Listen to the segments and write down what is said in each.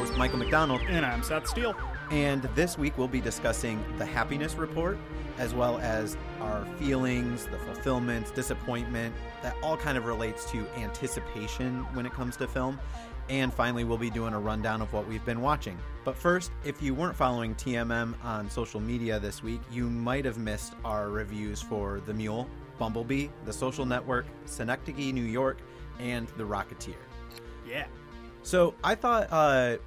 host, Michael McDonald, And I'm Seth Steele. and this week we'll be discussing the happiness report, as well as our feelings, the fulfillment, disappointment, that all kind of relates to anticipation when it comes to film. And finally, we'll be doing a rundown of what we've been watching. But first, if you weren't following TMM on social media this week, you might have missed our reviews for The Mule, Bumblebee, The Social Network, Synecdoche, New York, and The Rocketeer. Yeah. So I thought uh,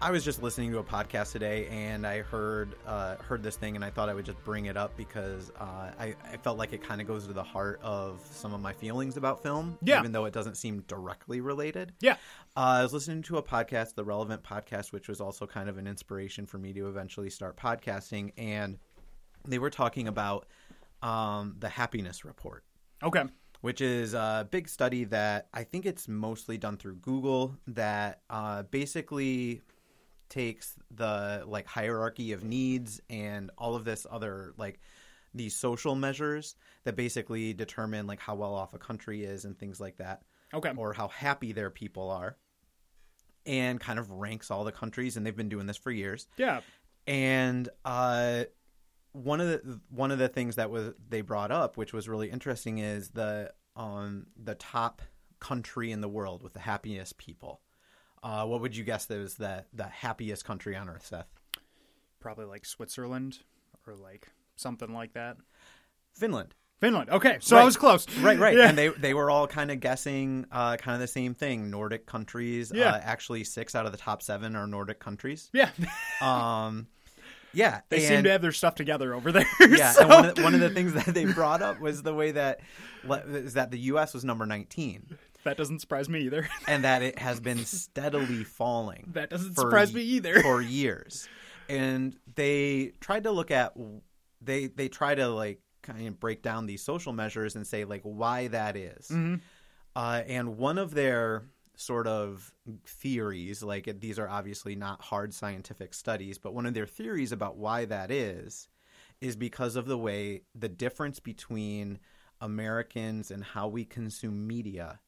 I was just listening to a podcast today, and I heard uh, heard this thing, and I thought I would just bring it up because uh, I, I felt like it kind of goes to the heart of some of my feelings about film, Yeah. even though it doesn't seem directly related. Yeah. Uh, I was listening to a podcast, the Relevant Podcast, which was also kind of an inspiration for me to eventually start podcasting, and they were talking about um, the Happiness Report Okay. Which is a big study that I think it's mostly done through Google that uh, basically takes the like hierarchy of needs and all of this other like these social measures that basically determine like how well off a country is and things like that Okay. or how happy their people are and kind of ranks all the countries and they've been doing this for years Yeah. and uh, one of the one of the things that was they brought up, which was really interesting, is the um, the top country in the world with the happiest people. Uh, what would you guess that was the the happiest country on earth, Seth? Probably like Switzerland or like something like that. Finland. Finland. Okay. So Right. I was close. Right, right. Yeah. And they they were all kind of guessing uh, kind of the same thing. Nordic countries. Yeah. Uh, actually, six out of the top seven are Nordic countries. yeah. Um, yeah. They seem to have their stuff together over there. yeah, so- and one of, one of the things that they brought up was the way that is that the U.S. was number 19, that doesn't surprise me either. and that it has been steadily falling. that doesn't for surprise me either. for years. And they tried to look at they they try to like kind of break down these social measures and say like why that is. Mhm. Uh, and one of their sort of theories, like these are obviously not hard scientific studies, but one of their theories about why that is, is because of the way the difference between Americans and how we consume media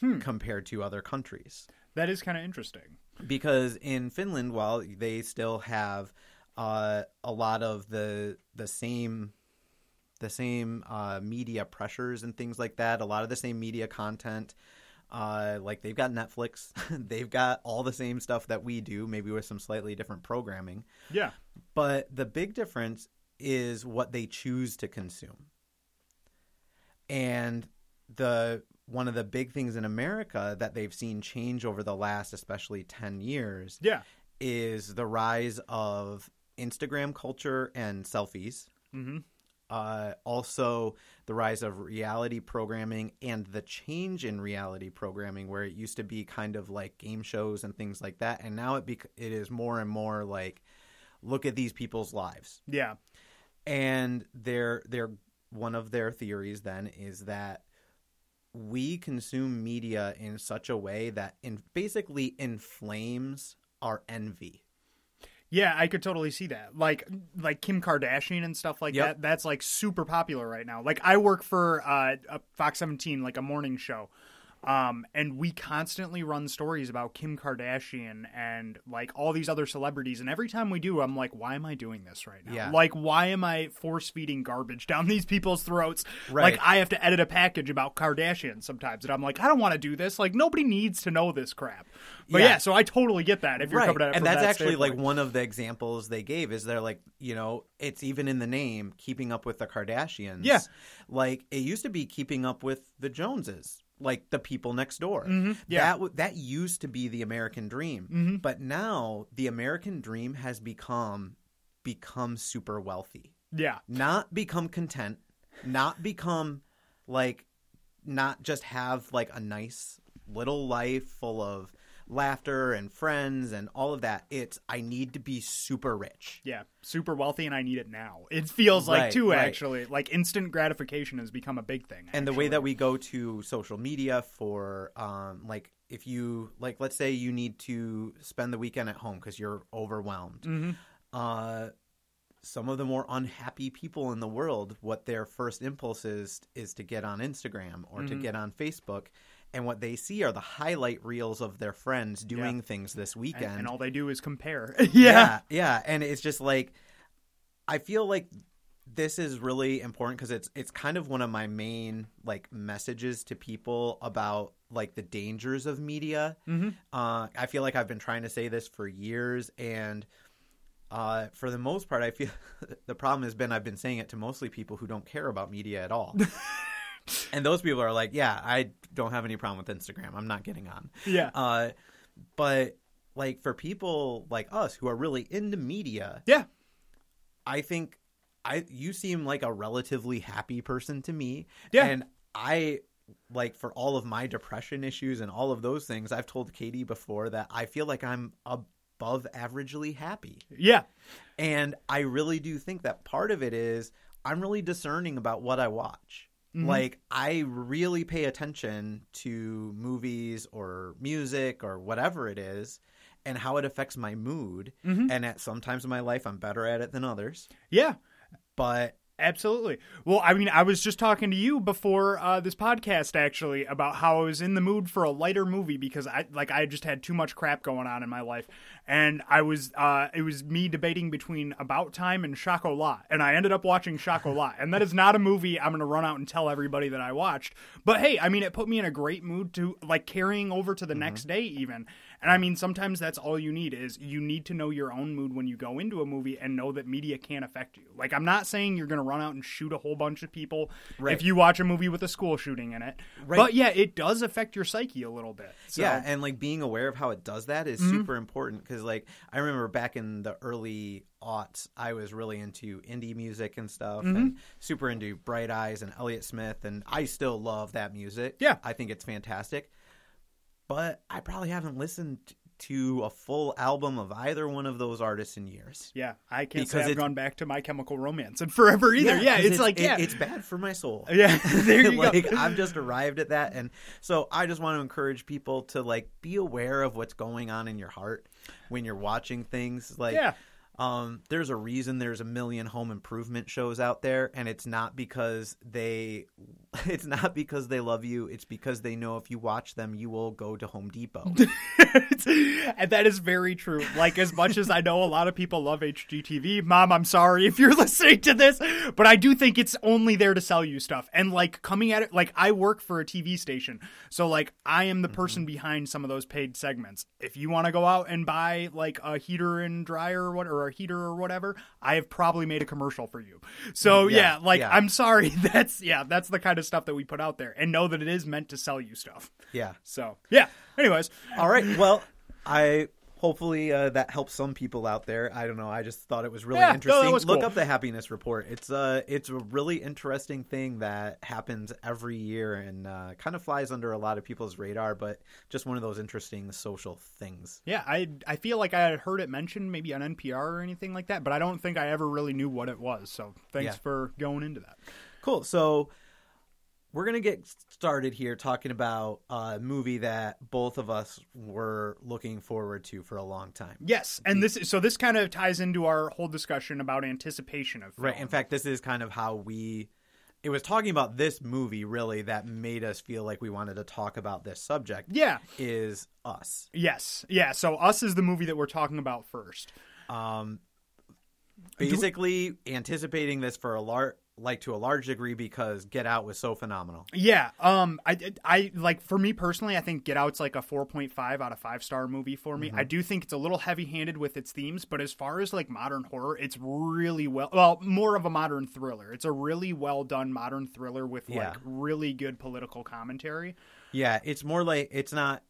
Hmm. compared to other countries. That is kind of interesting. Because in Finland, while they still have uh, a lot of the the same the same uh, media pressures and things like that, a lot of the same media content. Uh, like they've got Netflix, they've got all the same stuff that we do, maybe with some slightly different programming. Yeah. But the big difference is what they choose to consume. And the one of the big things in America that they've seen change over the last especially 10 years Yeah. is the rise of Instagram culture and selfies. hmm Uh, also, the rise of reality programming and the change in reality programming, where it used to be kind of like game shows and things like that, and now it bec- it is more and more like, look at these people's lives. Yeah. And their their one of their theories then is that we consume media in such a way that in basically inflames our envy. Yeah, I could totally see that. Like like Kim Kardashian and stuff like Yep. that. That's like super popular right now. Like I work for uh, a Fox 17, like a morning show. Um, and we constantly run stories about Kim Kardashian and like all these other celebrities. And every time we do, I'm like, why am I doing this right now? Yeah. Like, why am I force feeding garbage down these people's throats? Right. Like, I have to edit a package about Kardashian sometimes. And I'm like, I don't want to do this. Like, nobody needs to know this crap. But Yeah. yeah, so I totally get that if you're coming at it and that's that actually like one of the examples they gave is they're like you know it's even in the name keeping up with the kardashians Yeah. like it used to be keeping up with the joneses like the people next door Mhm, yeah. that w- that used to be the american dream Mhm. but now the american dream has become become super wealthy Yeah. not become content not become like not just have like a nice little life full of laughter and friends and all of that it's i need to be super rich Yeah, super wealthy, and I need it now. It feels like Right, too right. actually. Like instant gratification has become a big thing. and the way that we go to social media for um like if you like let's say you need to spend the weekend at home because you're overwhelmed Mhm. uh some of the more unhappy people in the world what their first impulse is is to get on instagram or to Mhm. get on facebook and what they see are the highlight reels of their friends doing things this weekend. and, and all they do is compare. yeah. yeah, yeah, and it's just like I feel like this is really important because it's it's kind of one of my main like messages to people about like the dangers of media. Mm-hmm. Uh, I feel like I've been trying to say this for years, and uh, for the most part, I feel the problem has been I've been saying it to mostly people who don't care about media at all. and those people are like, "Yeah, I don't have any problem with Instagram. I'm not getting on." Yeah. Uh, but like for people like us who are really into media, Yeah. I think I you seem like a relatively happy person to me. Yeah. And I like for all of my depression issues and all of those things, I've told Katie before that I feel like I'm above averagely happy. Yeah. And I really do think that part of it is I'm really discerning about what I watch. Mhm. Like I really pay attention to movies or music or whatever it is and how it affects my mood. Mhm. And at some times in my life I'm better at it than others. Yeah. But Absolutely. Well, I mean, I was just talking to you before uh, this podcast actually about how I was in the mood for a lighter movie because I like I just had too much crap going on in my life, and I was uh, it was me debating between About Time and Chocolat, and I ended up watching Chocolat, and that is not a movie I'm going to run out and tell everybody that I watched. But hey, I mean, it put me in a great mood to like carrying over to the next day even. And I mean, sometimes that's all you need is you need to know your own mood when you go into a movie and know that media can't affect you. Like, I'm not saying you're going to run out and shoot a whole bunch of people Right. if you watch a movie with a school shooting in it. Right. But yeah, it does affect your psyche a little bit. So, yeah, and like being aware of how it does that is mm-hmm. super important because like I remember back in the early aughts, I was really into indie music and stuff, and mm-hmm. super into Bright Eyes and Elliott Smith, and I still love that music. Yeah. I think it's fantastic, but I probably haven't listened to a full album of either one of those artists in years. yeah, I can't Because say I've gone back to My Chemical Romance and forever either. Yeah, 'cause it's, like, it- yeah. it's bad for my soul. yeah, there you like go. I've just arrived at that, and so I just want to encourage people to like be aware of what's going on in your heart when you're watching things. Like, Yeah. Um, there's a reason there's a million home improvement shows out there, and it's not because they, it's not because they love you. It's because they know if you watch them, you will go to Home Depot. and that is very true. Like as much as I know a lot of people love HGTV, mom, I'm sorry if you're listening to this, but I do think it's only there to sell you stuff. And like coming at it, like I work for a TV station, so like I am the person behind some of those paid segments. If you want to go out and buy like a heater and dryer or what, or a heater or whatever, I have probably made a commercial for you. So mm, Yeah, yeah, like yeah. I'm sorry. That's yeah, that's the kind of stuff that we put out there, and know that it is meant to sell you stuff. yeah. So yeah. Anyways, All right. Well, I hopefully uh, that helps some people out there. I don't know. I just thought it was really Yeah, no, interesting. was Look cool. up the happiness report. It's uh it's a really interesting thing that happens every year and uh, kind of flies under a lot of people's radar, but just one of those interesting social things. Yeah, I I feel like I had heard it mentioned maybe on NPR or anything like that, but I don't think I ever really knew what it was. So thanks Yeah. for going into that. Cool. So we're gonna get started here talking about a movie that both of us were looking forward to for a long time. Yes, and this is, so this kind of ties into our whole discussion about anticipation of film. Right. In fact, this is kind of how we. It was talking about this movie really that made us feel like we wanted to talk about this subject. yeah, Is us. yes, yeah. So us is the movie that we're talking about first. Um, basically, anticipating this for a large, like to a large degree, because Get Out was so phenomenal. Yeah, um, I, I like for me personally, I think Get Out's like a four point five out of five star movie for me. Mm-hmm. I do think it's a little heavy handed with its themes, but as far as like modern horror, it's really well, well, more of a modern thriller. It's a really well done modern thriller with Yeah. like really good political commentary. Yeah, it's more like it's not.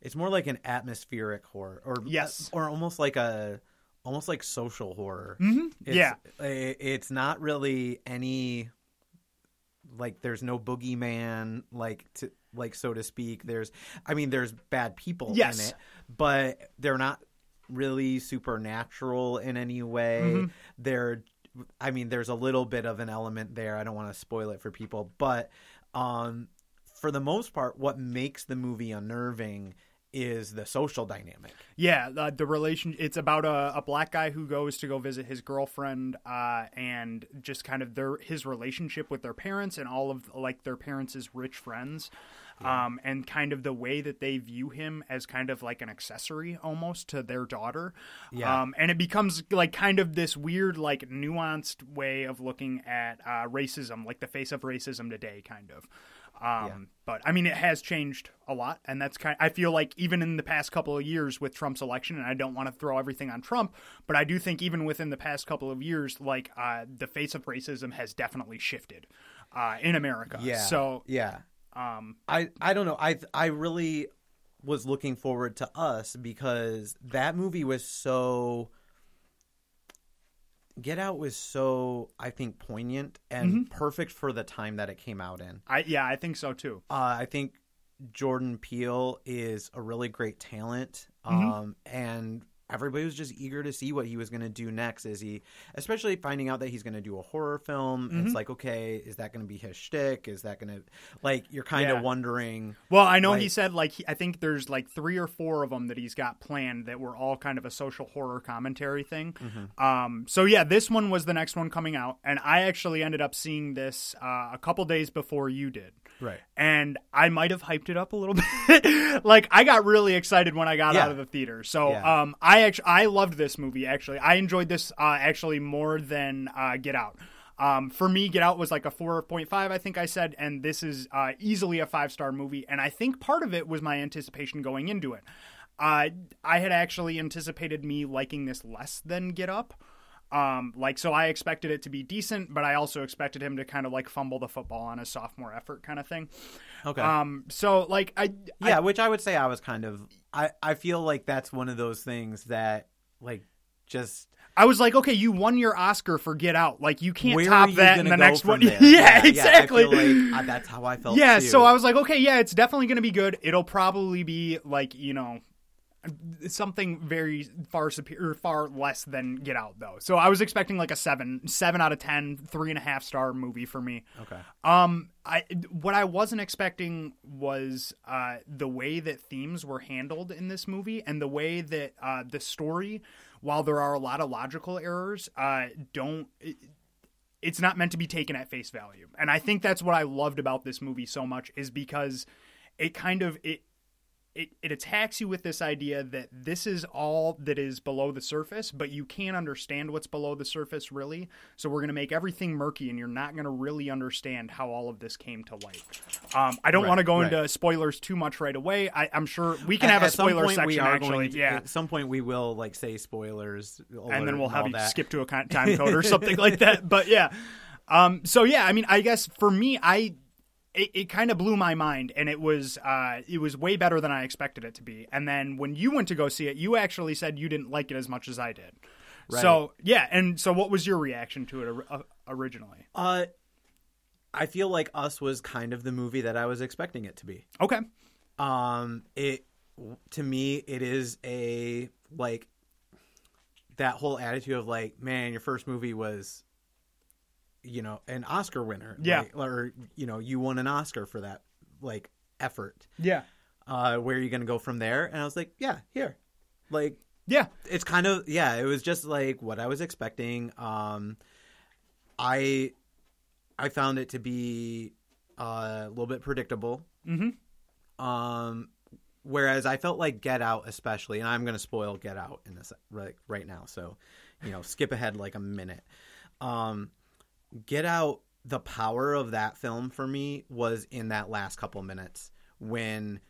It's more like an atmospheric horror, or Yes. or almost like a, almost like social horror. Mm-hmm. It's, Yeah, it's not really any like there's no boogeyman like to like so to speak there's i mean there's bad people Yes. in it but they're not really supernatural in any way Mm-hmm. they're i mean there's a little bit of an element there i don't want to spoil it for people but um for the most part what makes the movie unnerving is the social dynamic Yeah, the, the relation. It's about a, a black guy who goes to go visit his girlfriend, uh, and just kind of their his relationship with their parents and all of like their parents' rich friends. um, and kind of the way that they view him as kind of like an accessory almost to their daughter. Yeah. Um, and it becomes like kind of this weird, like nuanced way of looking at uh, racism, like the face of racism today, kind of. Um, Yeah. But I mean, it has changed a lot, and that's kind. I feel like even in the past couple of years with Trump's election, and I don't want to throw everything on Trump, but I do think even within the past couple of years, like uh, the face of racism has definitely shifted uh, in America. Yeah. So, yeah. um, I I don't know. I I really was looking forward to us because that movie was so Get Out was so I think poignant and perfect for the time that it came out in. I yeah, I think so too. Uh, I think Jordan Peele is a really great talent, Mm-hmm. um, and everybody was just eager to see what he was going to do next. Is he, especially finding out that he's going to do a horror film? Mm-hmm. It's like, okay, is that going to be his shtick? Is that going to, like, you're kind Yeah. of wondering. Well, I know he said like he, I think there's like three or four of them that he's got planned that were all kind of a social horror commentary thing. Mm-hmm. Um, so yeah, this one was the next one coming out, and I actually ended up seeing this uh, a couple days before you did. Right. And I might have hyped it up a little bit. like I got really excited when I got Yeah. out of the theater. So Yeah. um, I actually I loved this movie. Actually, I enjoyed this uh, actually more than uh, Get Out. Um, for me, Get Out was like a 4.5, I think I said, and this is uh, easily a five star movie. And I think part of it was my anticipation going into it. Uh, I had actually anticipated me liking this less than Get Out. Um, like so, I expected it to be decent, but I also expected him to kind of like fumble the football on his sophomore effort, kind of thing. Okay. Um, so like I, I yeah, which I would say I was kind of. I I feel like that's one of those things that like just I was like, okay, you won your Oscar for Get Out. Like you can't where top you that in the next one. there? yeah, exactly. I feel like uh, that's how I felt. yeah, too. so I was like, okay, yeah, it's definitely going to be good. It'll probably be like you know something very far superior, far less than Get Out though. So I was expecting like a seven, seven out of ten, three and a half star movie for me. okay. Um, I what I wasn't expecting was uh, the way that themes were handled in this movie, and the way that uh, the story, while there are a lot of logical errors, uh, don't. It, it's not meant to be taken at face value, and I think that's what I loved about this movie so much is because it kind of it. It, it attacks you with this idea that this is all that is below the surface, but you can't understand what's below the surface really. So we're going to make everything murky, and you're not going to really understand how all of this came to light. Um, I don't Right, want to go right. into spoilers too much right away. I, I'm sure we can have a at some spoiler section are actually. going to- yeah, At some point we will like say spoilers, and then we'll have you that. skip to a time code or something like that. But yeah, um, so yeah, I mean, I guess for me, I it, it kind of blew my mind, and it was uh, it was way better than I expected it to be. And then when you went to go see it, you actually said you didn't like it as much as I did. So yeah, and so what was your reaction to it or- uh, originally? Uh, I feel like Us was kind of the movie that I was expecting it to be. Okay, Um, it to me it is a like that whole attitude of like, man, your first movie was, you know, an Oscar winner, Yeah. like, or you know, you won an Oscar for that like effort. yeah, Uh, where are you gonna go from there? And I was like, yeah, here, like yeah, it's kind of yeah it was just like what i was expecting um i i found it to be uh, a little bit predictable mm-hmm. um whereas i felt like get out especially and i'm going to spoil get out in this right, right now so you know skip ahead like a minute um get out the power of that film for me was in that last couple minutes when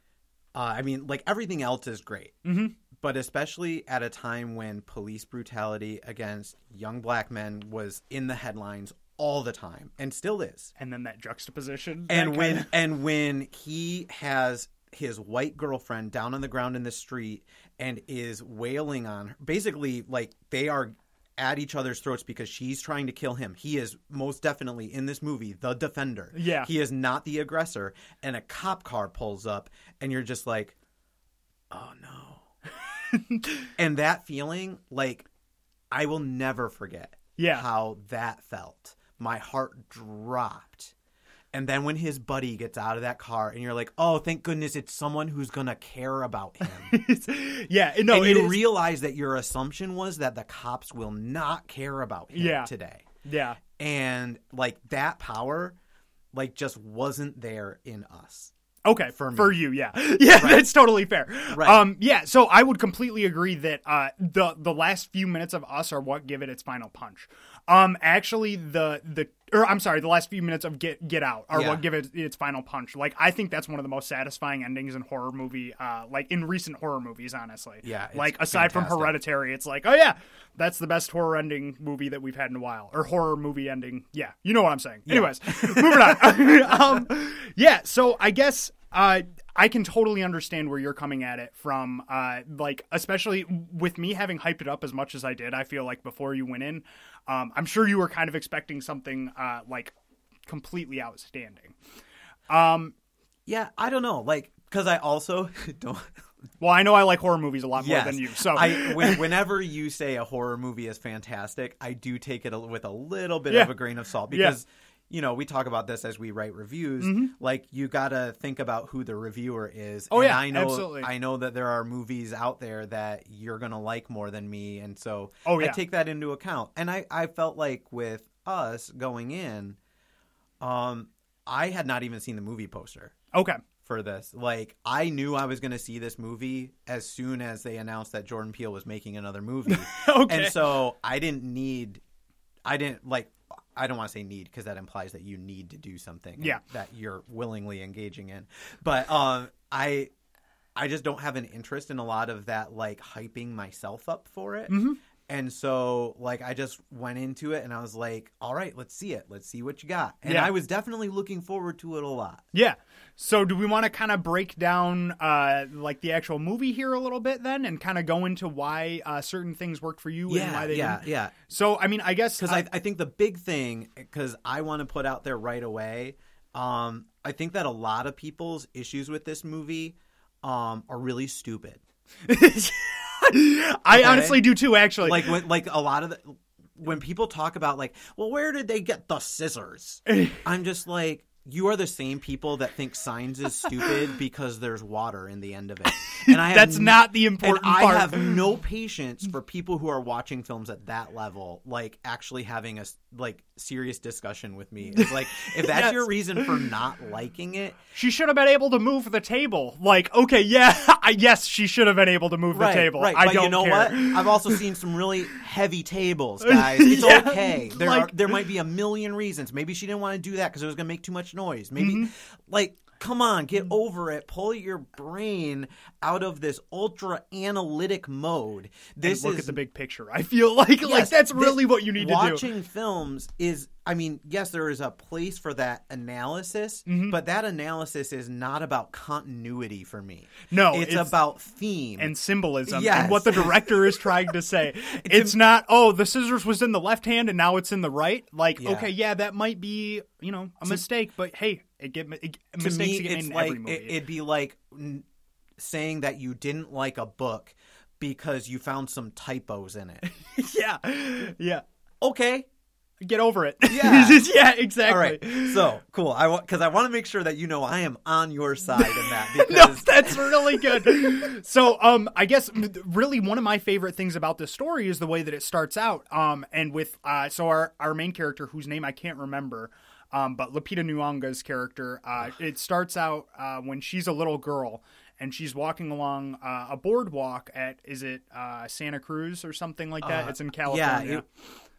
uh, i mean like everything else is great Mm-hmm. but especially at a time when police brutality against young black men was in the headlines all the time and still is. and then that juxtaposition, And that when kinda- and when he has his white girlfriend down on the ground in the street and is wailing on her, basically like they are at each other's throats because she's trying to kill him. He is most definitely in this movie the defender. Yeah. He is not the aggressor and a cop car pulls up and you're just like oh no. and that feeling, like, I will never forget Yeah. how that felt. My heart dropped. And then when his buddy gets out of that car, and you're like, "Oh, thank goodness, it's someone who's gonna care about him." yeah, no, and it you is- realize that your assumption was that the cops will not care about him Yeah. today, yeah. and like that power, like just wasn't there in us. Okay, For for, you, yeah, yeah, that's totally fair. Right. Um, yeah, so I would completely agree that uh, the the last few minutes of Us are what give it its final punch. Um, actually, the the or I'm sorry, the last few minutes of Get Get Out are Yeah. what give it its final punch. Like I think that's one of the most satisfying endings in horror movie, uh, like in recent horror movies, honestly. Yeah, like aside from. Hereditary, it's like, oh yeah, that's the best horror ending movie that we've had in a while, or horror movie ending. Yeah, you know what I'm saying. Anyways, moving on. um, yeah, so I guess uh, I can totally understand where you're coming at it from. Uh, like, especially with me having hyped it up as much as I did, I feel like before you went in, um, I'm sure you were kind of expecting something uh, like completely outstanding. Um, Yeah, I don't know. Like, because I also don't. Well, I know I like horror movies a lot more Yes. than you, so I, when, whenever you say a horror movie is fantastic, I do take it with a little bit Yeah. of a grain of salt Yeah. You know, we talk about this as we write reviews. Like, you gotta think about who the reviewer is. Mm-hmm. Oh, and yeah, I know, absolutely. I know that there are movies out there that you're gonna like more than me, and so Oh, I take that into account. And I, I felt like with us going in, um, I had not even seen the movie poster okay. for this. Like I knew I was going to see this movie as soon as they announced that Jordan Peele was making another movie. Okay. And so I didn't need I didn't like I don't want to say need because that implies that you need to do something Yeah. that you're willingly engaging in. But um I I just don't have an interest in a lot of that like hyping myself up for it. Mm-hmm. And so like I just went into it and I was like, all right, let's see it. Let's see what you got. And Yeah. I was definitely looking forward to it a lot. Yeah. So do we want to kind of break down uh, like the actual movie here a little bit then, and kind of go into why uh, certain things worked for you and why they yeah, didn't? yeah. So I mean, I guess because uh, I, I think the big thing because I want to put out there right away. Um, I think that a lot of people's issues with this movie um, are really stupid. I Okay. honestly do too. Actually, Like when like a lot of the when people talk about like, well, where did they get the scissors? I'm just like. You are the same people that think signs is stupid because there's water in the end of it, and I that's n- not the important I part. I have no patience for people who are watching films at that level, like actually having a like serious discussion with me. It's like if that's Yes. your reason for not liking it, She should have been able to move the table. Like, okay, yeah, I, yes, she should have been able to move right? the table. Right, I but don't you know care. what? I've also seen some really heavy tables, guys. It's Yeah, okay. There are, there might be a million reasons. Maybe she didn't want to do that because it was going to make too much noise. Maybe Mm-hmm. like. Come on, get over it. Pull your brain out of this ultra analytic mode. This And look is at the big picture. I feel like like Yes, that's this- really what you need to do. watching films is i mean yes there is a place for that analysis Mm-hmm. but that analysis is not about continuity for me No, it's, it's- about theme and symbolism Yes. and what the director is trying to say. it's not, oh, the scissors was in the left hand and now it's in the right. Like, Yeah. okay, yeah, that might be, you know, a mistake, but hey, it get it, to mistakes me get made it's in like every movie. it, it'd be like saying that you didn't like a book because you found some typos in it yeah, yeah. okay Get over it. Yeah. yeah, exactly. all right so cool i want because i want to make sure that you know i am on your side in that because no, that's really good. so, um, I guess really one of my favorite things about this story is the way that it starts out. Um, and with uh, so our our main character, whose name I can't remember, um, but Lupita Nyong'o's character, uh, it starts out uh, when she's a little girl. And she's walking along uh, a boardwalk at is it uh, Santa Cruz or something like that? it's in California. yeah it,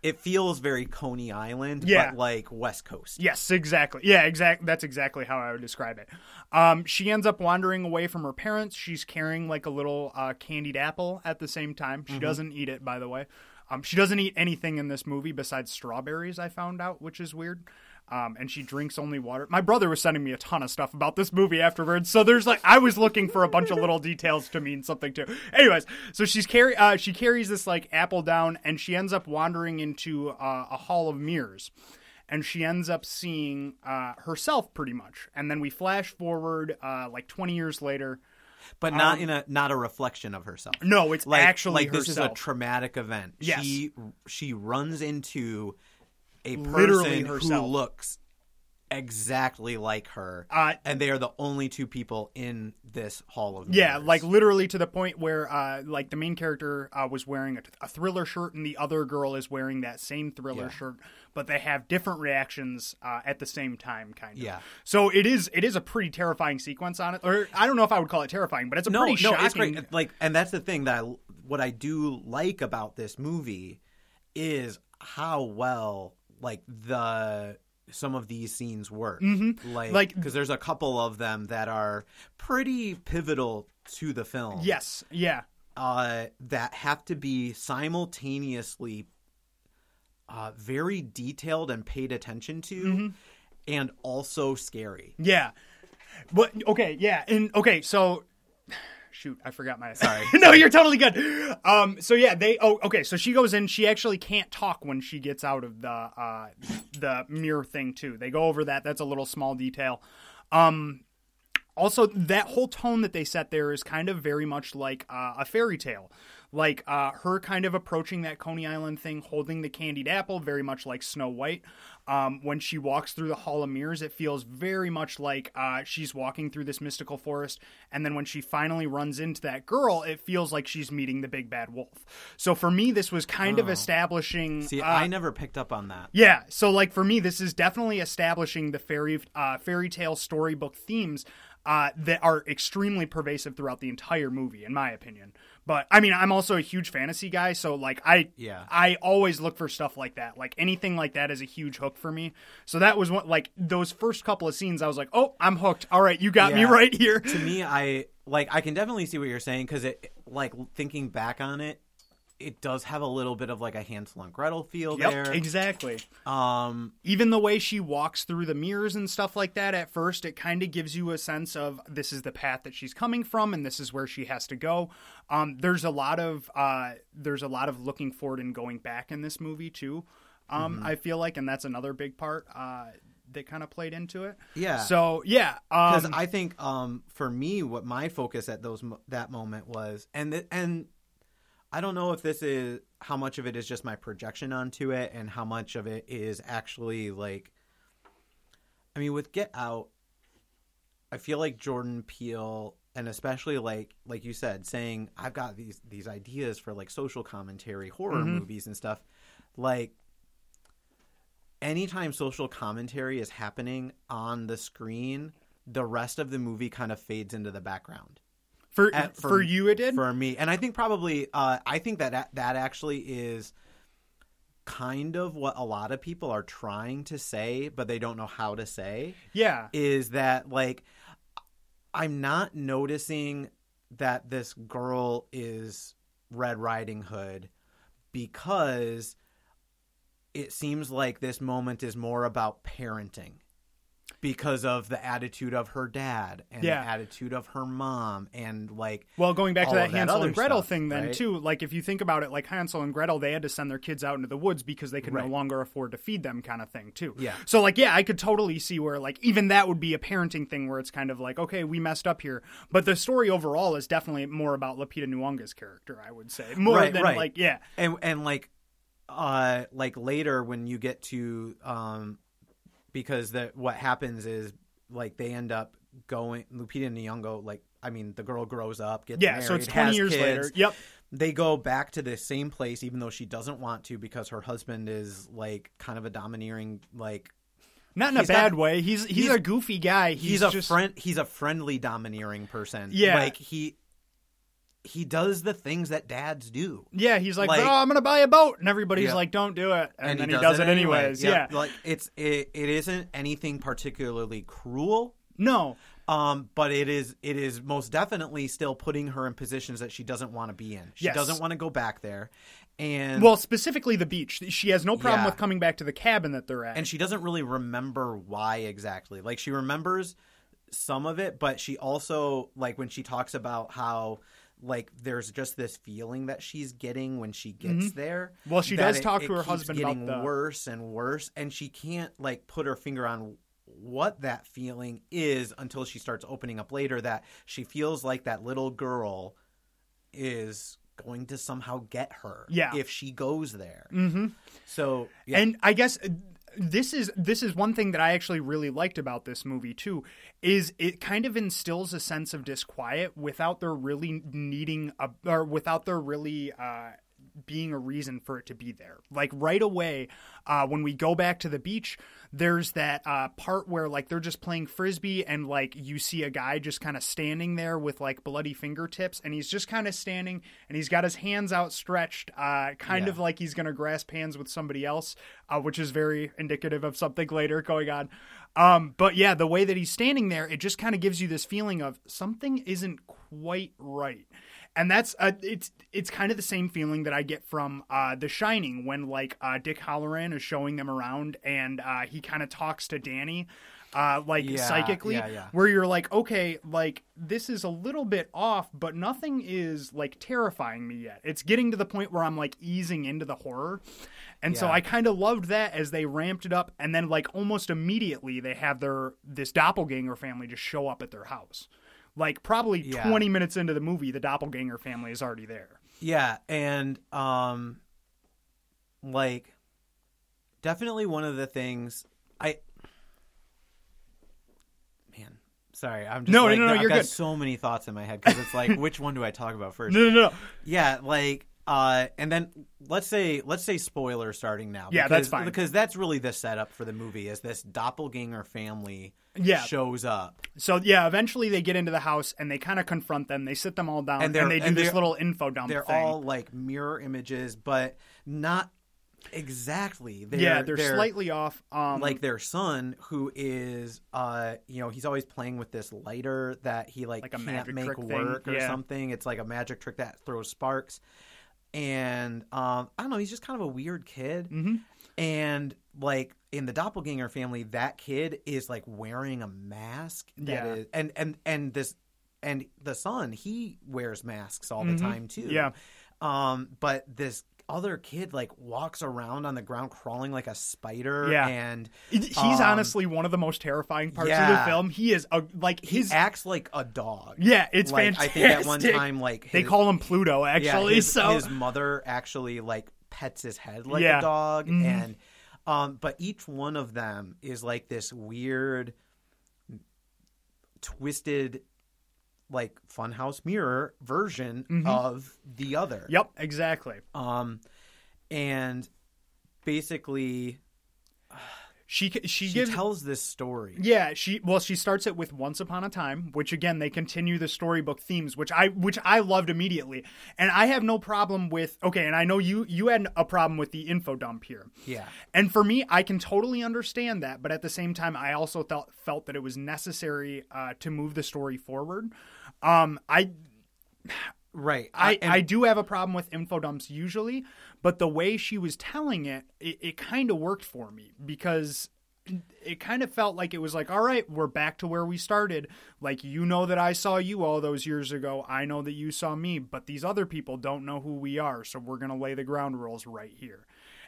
it feels very coney island Yeah. but like west coast Yes, exactly. Yeah, exact. That's exactly how I would describe it. Um, she ends up wandering away from her parents. She's carrying like a little uh, candied apple at the same time. She doesn't eat it, by the way. Um, she doesn't eat anything in this movie besides strawberries. I found out, which is weird. Um, and she drinks only water. My brother was sending me a ton of stuff about this movie afterwards, so there's like I was looking for a bunch of little details to mean something too. Anyways, so she's carry uh, she carries this like apple down, and she ends up wandering into uh, a hall of mirrors and she ends up seeing uh, herself pretty much. And then we flash forward uh, like 20 years later. but not in a not a reflection of herself No, it's like actually like this is a traumatic event Yes. she she runs into a person who looks exactly like her, Uh, and they are the only two people in this hall of Yeah, like literally to the point where, uh, like the main character uh, was wearing a, a thriller shirt, and the other girl is wearing that same thriller Yeah. shirt, but they have different reactions uh, at the same time, kind of. Yeah. So it is it is a pretty terrifying sequence on it, or I don't know if I would call it terrifying, but it's a no, pretty no, shocking. it's great. Like, and that's the thing that I, what I do like about this movie is how well like the some of these scenes work. Mm-hmm. Like, Like- because there's a couple of them that are pretty pivotal to the film. Yes, yeah, uh, that have to be simultaneously uh, very detailed and paid attention to, Mm-hmm. and also scary. yeah. But okay, yeah, and okay, so shoot, I forgot my. Sorry. no, you're totally good. Um, so yeah, they. Oh, okay. So she goes in. She actually can't talk when she gets out of the uh, the mirror thing too. They go over that. That's a little small detail. Um, also, that whole tone that they set there is kind of very much like uh, a fairy tale. Like uh, her kind of approaching that Coney Island thing, holding the candied apple, very much like Snow White. Um, when she walks through the Hall of Mirrors, it feels very much like uh, she's walking through this mystical forest. And then when she finally runs into that girl, it feels like she's meeting the big bad wolf. So for me, this was kind of Oh. establishing. See, uh, I never picked up on that. yeah, so like for me, this is definitely establishing the fairy uh, fairy tale storybook themes uh, that are extremely pervasive throughout the entire movie, in my opinion. But I mean, I'm also a huge fantasy guy, so like I Yeah. I always look for stuff like that. Like anything like that is a huge hook for me. So that was what like those first couple of scenes, I was like, oh, I'm hooked. All right, you got me right here. to me, I like I can definitely see what you're saying because it like thinking back on it, it does have a little bit of like a Hansel and Gretel feel Yep, there. exactly. Um, even the way she walks through the mirrors and stuff like that at first it kind of gives you a sense of this is the path that she's coming from and this is where she has to go um, there's a lot of uh, there's a lot of looking forward and going back in this movie too um, Mm-hmm. i feel like and that's another big part uh, that kind of played into it Yeah. so yeah because um, I think um for me, what my focus at those that moment was, and and I don't know if this is how much of it is just my projection onto it, and how much of it is actually like. I mean, with Get Out, I feel like Jordan Peele, and especially like like you said, saying I've got these these ideas for like social commentary, horror Mhm. movies, and stuff. Like anytime social commentary is happening on the screen, the rest of the movie kind of fades into the background for, at- for for- you it did for me. And I think probably, uh, I think that that actually is kind of what a lot of people are trying to say, but they don't know how to say. yeah Is that like I'm not noticing that this girl is Red Riding Hood because it seems like this moment is more about parenting because of the attitude of her dad and Yeah. the attitude of her mom and like Well, going back to that of that Hansel and Gretel stuff, thing, then right? too. Like if you think about it, like Hansel and Gretel, they had to send their kids out into the woods because they could no longer afford to feed them, kind of thing too. Yeah. So like, yeah, I could totally see where like even that would be a parenting thing where it's kind of like, okay, we messed up here, but the story overall is definitely more about Lupita Nyong'o's character. I would say more Right, than right. like, yeah, and and like uh like later when you get to um because that what happens is like they end up going Lupita Nyong'o like I mean the girl grows up gets yeah. married so it's twenty years kids. later. Yep. they go back to the same place even though she doesn't want to because her husband is like kind of a domineering like Not in a He's not- bad way. He's, he's he's- a goofy guy. he's, He's, a just, friend he's a friendly domineering person Yeah. like he he does the things that dads do Yeah, he's like, Like- oh, I'm gonna buy a boat, and everybody's Yeah. like, don't do it, and, then he does, does, it anyways. Yep. Yeah. like it's it, it isn't anything particularly cruel No. um but it is it is most definitely still putting her in positions that she doesn't want to be in she Yes. doesn't want to go back there and Well, specifically the beach. She has no problem Yeah. with coming back to the cabin that they're at. and she doesn't really remember why exactly like she remembers some of it but she also like when she talks about how like there's just this feeling that she's getting when she gets there Mm-hmm. Well, she does it- talk it to her husband about getting the- worse and worse and she can't like put her finger on what that feeling is until she starts opening up later that she feels like that little girl is going to somehow get her Yeah. if she goes there hmm so yeah And I guess this is this is one thing that I actually really liked about this movie too is it kind of instills a sense of disquiet without there really needing a or without there really uh being a reason for it to be there. Like right away, uh, when we go back to the beach, there's that uh, part where like they're just playing frisbee and like you see a guy just kind of standing there with like bloody fingertips and he's just kind of standing and he's got his hands outstretched, uh, kind Yeah. of like he's gonna grasp hands with somebody else, uh, which is very indicative of something later going on. Um, but yeah, the way that he's standing there, it just kind of gives you this feeling of something isn't quite right and that's uh, it's it's kind of the same feeling that I get from uh, The Shining when like uh, Dick Hallorann is showing them around and uh, he kind of talks to Danny. Uh, like Yeah, psychically, yeah, yeah. where you're like, okay, like this is a little bit off, but nothing is like terrifying me yet. It's getting to the point where I'm like easing into the horror, and so I kind of loved that as they ramped it up, and then like almost immediately they have their this doppelganger family just show up at their house. Like probably Yeah. 20 minutes into the movie, the doppelganger family is already there. Yeah, and um like definitely one of the things I man, sorry, I'm just No, no, like no, no, I've you're got good. so many thoughts in my head cuz it's like which one do I talk about first? No, no, no. Yeah, like uh and then let's say let's say spoiler starting now Yeah, because, that's fine. because that's really the setup for the movie is this doppelganger family Yeah. shows up So yeah, eventually they get into the house and they kind of confront them. They sit them all down And and, they're- do and this little info dump they're thing. all like mirror images but not exactly they're, yeah, they're, slightly off. Um, like their son who is uh you know he's always playing with this lighter that he like, Like can't make trick thing, work or yeah. something it's like a magic trick that throws sparks and um i don't know he's just kind of a weird kid Mhm. and like in the doppelganger family that kid is like wearing a mask that Yeah. is and and and this and the son he wears masks all the Mhm. time too Yeah. um but this other kid like walks around on the ground crawling like a spider Yeah. and he's um, honestly one of the most terrifying parts of the film. He is a, like he his acts like a dog yeah, it's like, fantastic. i think at one time like they call him Pluto yeah, actually. his, so his mother actually like pets his head like Yeah. a dog Mhm. and um but each one of them is like this weird twisted like funhouse mirror version Mhm. of the other yep, exactly. um and basically She she, she gives tells this story Yeah, she well she starts it with Once Upon a Time, which again they continue the storybook themes, which I which I loved immediately. And I have no problem with okay, and I know you you had a problem with the info dump here. yeah And for me, I can totally understand that, but at the same time, I also felt felt that it was necessary uh, to move the story forward. Um, I right I, and- I do have a problem with info dumps usually, but the way she was telling it, it, it kind of worked for me because it kind of felt like it was like, all right, we're back to where we started. Like, you know that I saw you all those years ago. I know that you saw me, but these other people don't know who we are. So we're going to lay the ground rules right here.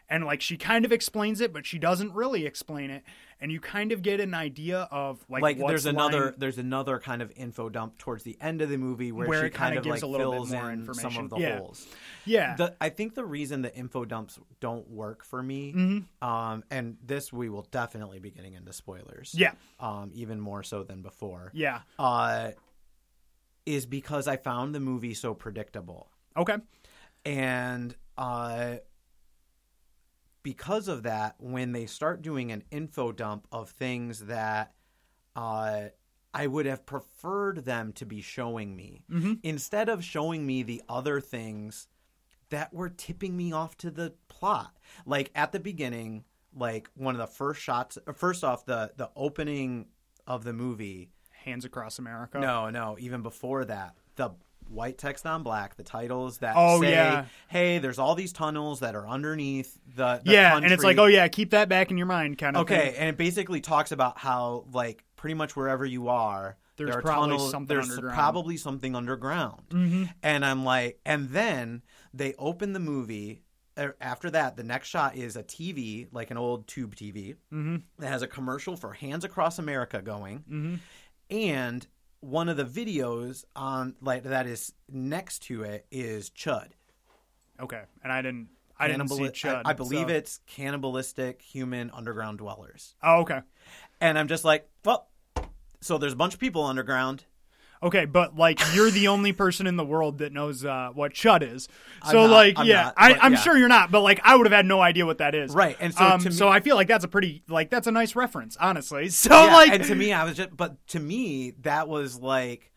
And like, she kind of explains it, but she doesn't really explain it. And you kind of get an idea of like, like what's there's another lying- there's another kind of info dump towards the end of the movie where, Where she it kind gives like a little bit fills more in some of the Yeah. holes yeah. the, I think the reason the info dumps don't work for me, Mhm. um, and this we will definitely be getting into spoilers, yeah. um, even more so than before, Yeah. uh, is because I found the movie so predictable, Okay. and uh, because of that, when they start doing an info dump of things that uh, I would have preferred them to be showing me, Mhm. instead of showing me the other things that were tipping me off to the plot. Like at the beginning, like one of the first shots. First off, the the opening of the movie. Hands Across America. No, no, even before that, the white text on black, the titles that Oh, say, yeah. "Hey, there's all these tunnels that are underneath the, the yeah, country. and it's like, oh yeah, keep that back in your mind, kind of. Okay, thing. and it basically talks about how like pretty much wherever you are, There's there are probably tunnels, something there's underground. probably something underground. Mhm. And I'm like, and then they open the movie. uh, After that, the next shot is a TV, like an old tube TV, Mhm. that has a commercial for Hands Across America going, Mhm. and one of the videos on like that is next to it is Chud. Okay, and I didn't. I didn't see Chud. I, I believe so- it's cannibalistic human underground dwellers. Oh, okay. And I'm just like, well, so there's a bunch of people underground. Okay, but like you're the only person in the world that knows uh, what chud is. So not- like, I'm yeah, not, I, I'm yeah. sure you're not, but like I would have had no idea what that is. Right, and so um, to me- so I feel like that's a pretty like that's a nice reference, honestly. So Yeah, like, and to me, I was just, but to me, that was like,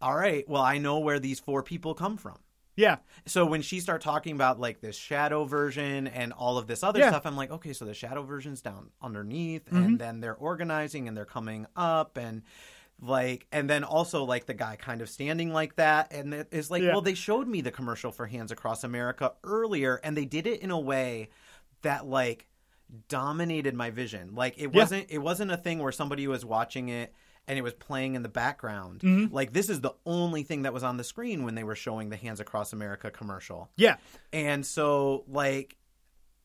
all right, well, I know where these four people come from. yeah, So when she started talking about like this shadow version and all of this other Yeah. stuff, I'm like, okay, so the shadow version's down underneath, Mm-hmm. and then they're organizing and they're coming up, and like, and then also like the guy kind of standing like that, and it's like, Yeah. well, they showed me the commercial for Hands Across America earlier, and they did it in a way that like dominated my vision. Like it Yeah. wasn't, it wasn't a thing where somebody was watching it. And it was playing in the background. Mm-hmm. Like this is the only thing that was on the screen when they were showing the Hands Across America commercial. yeah, And so like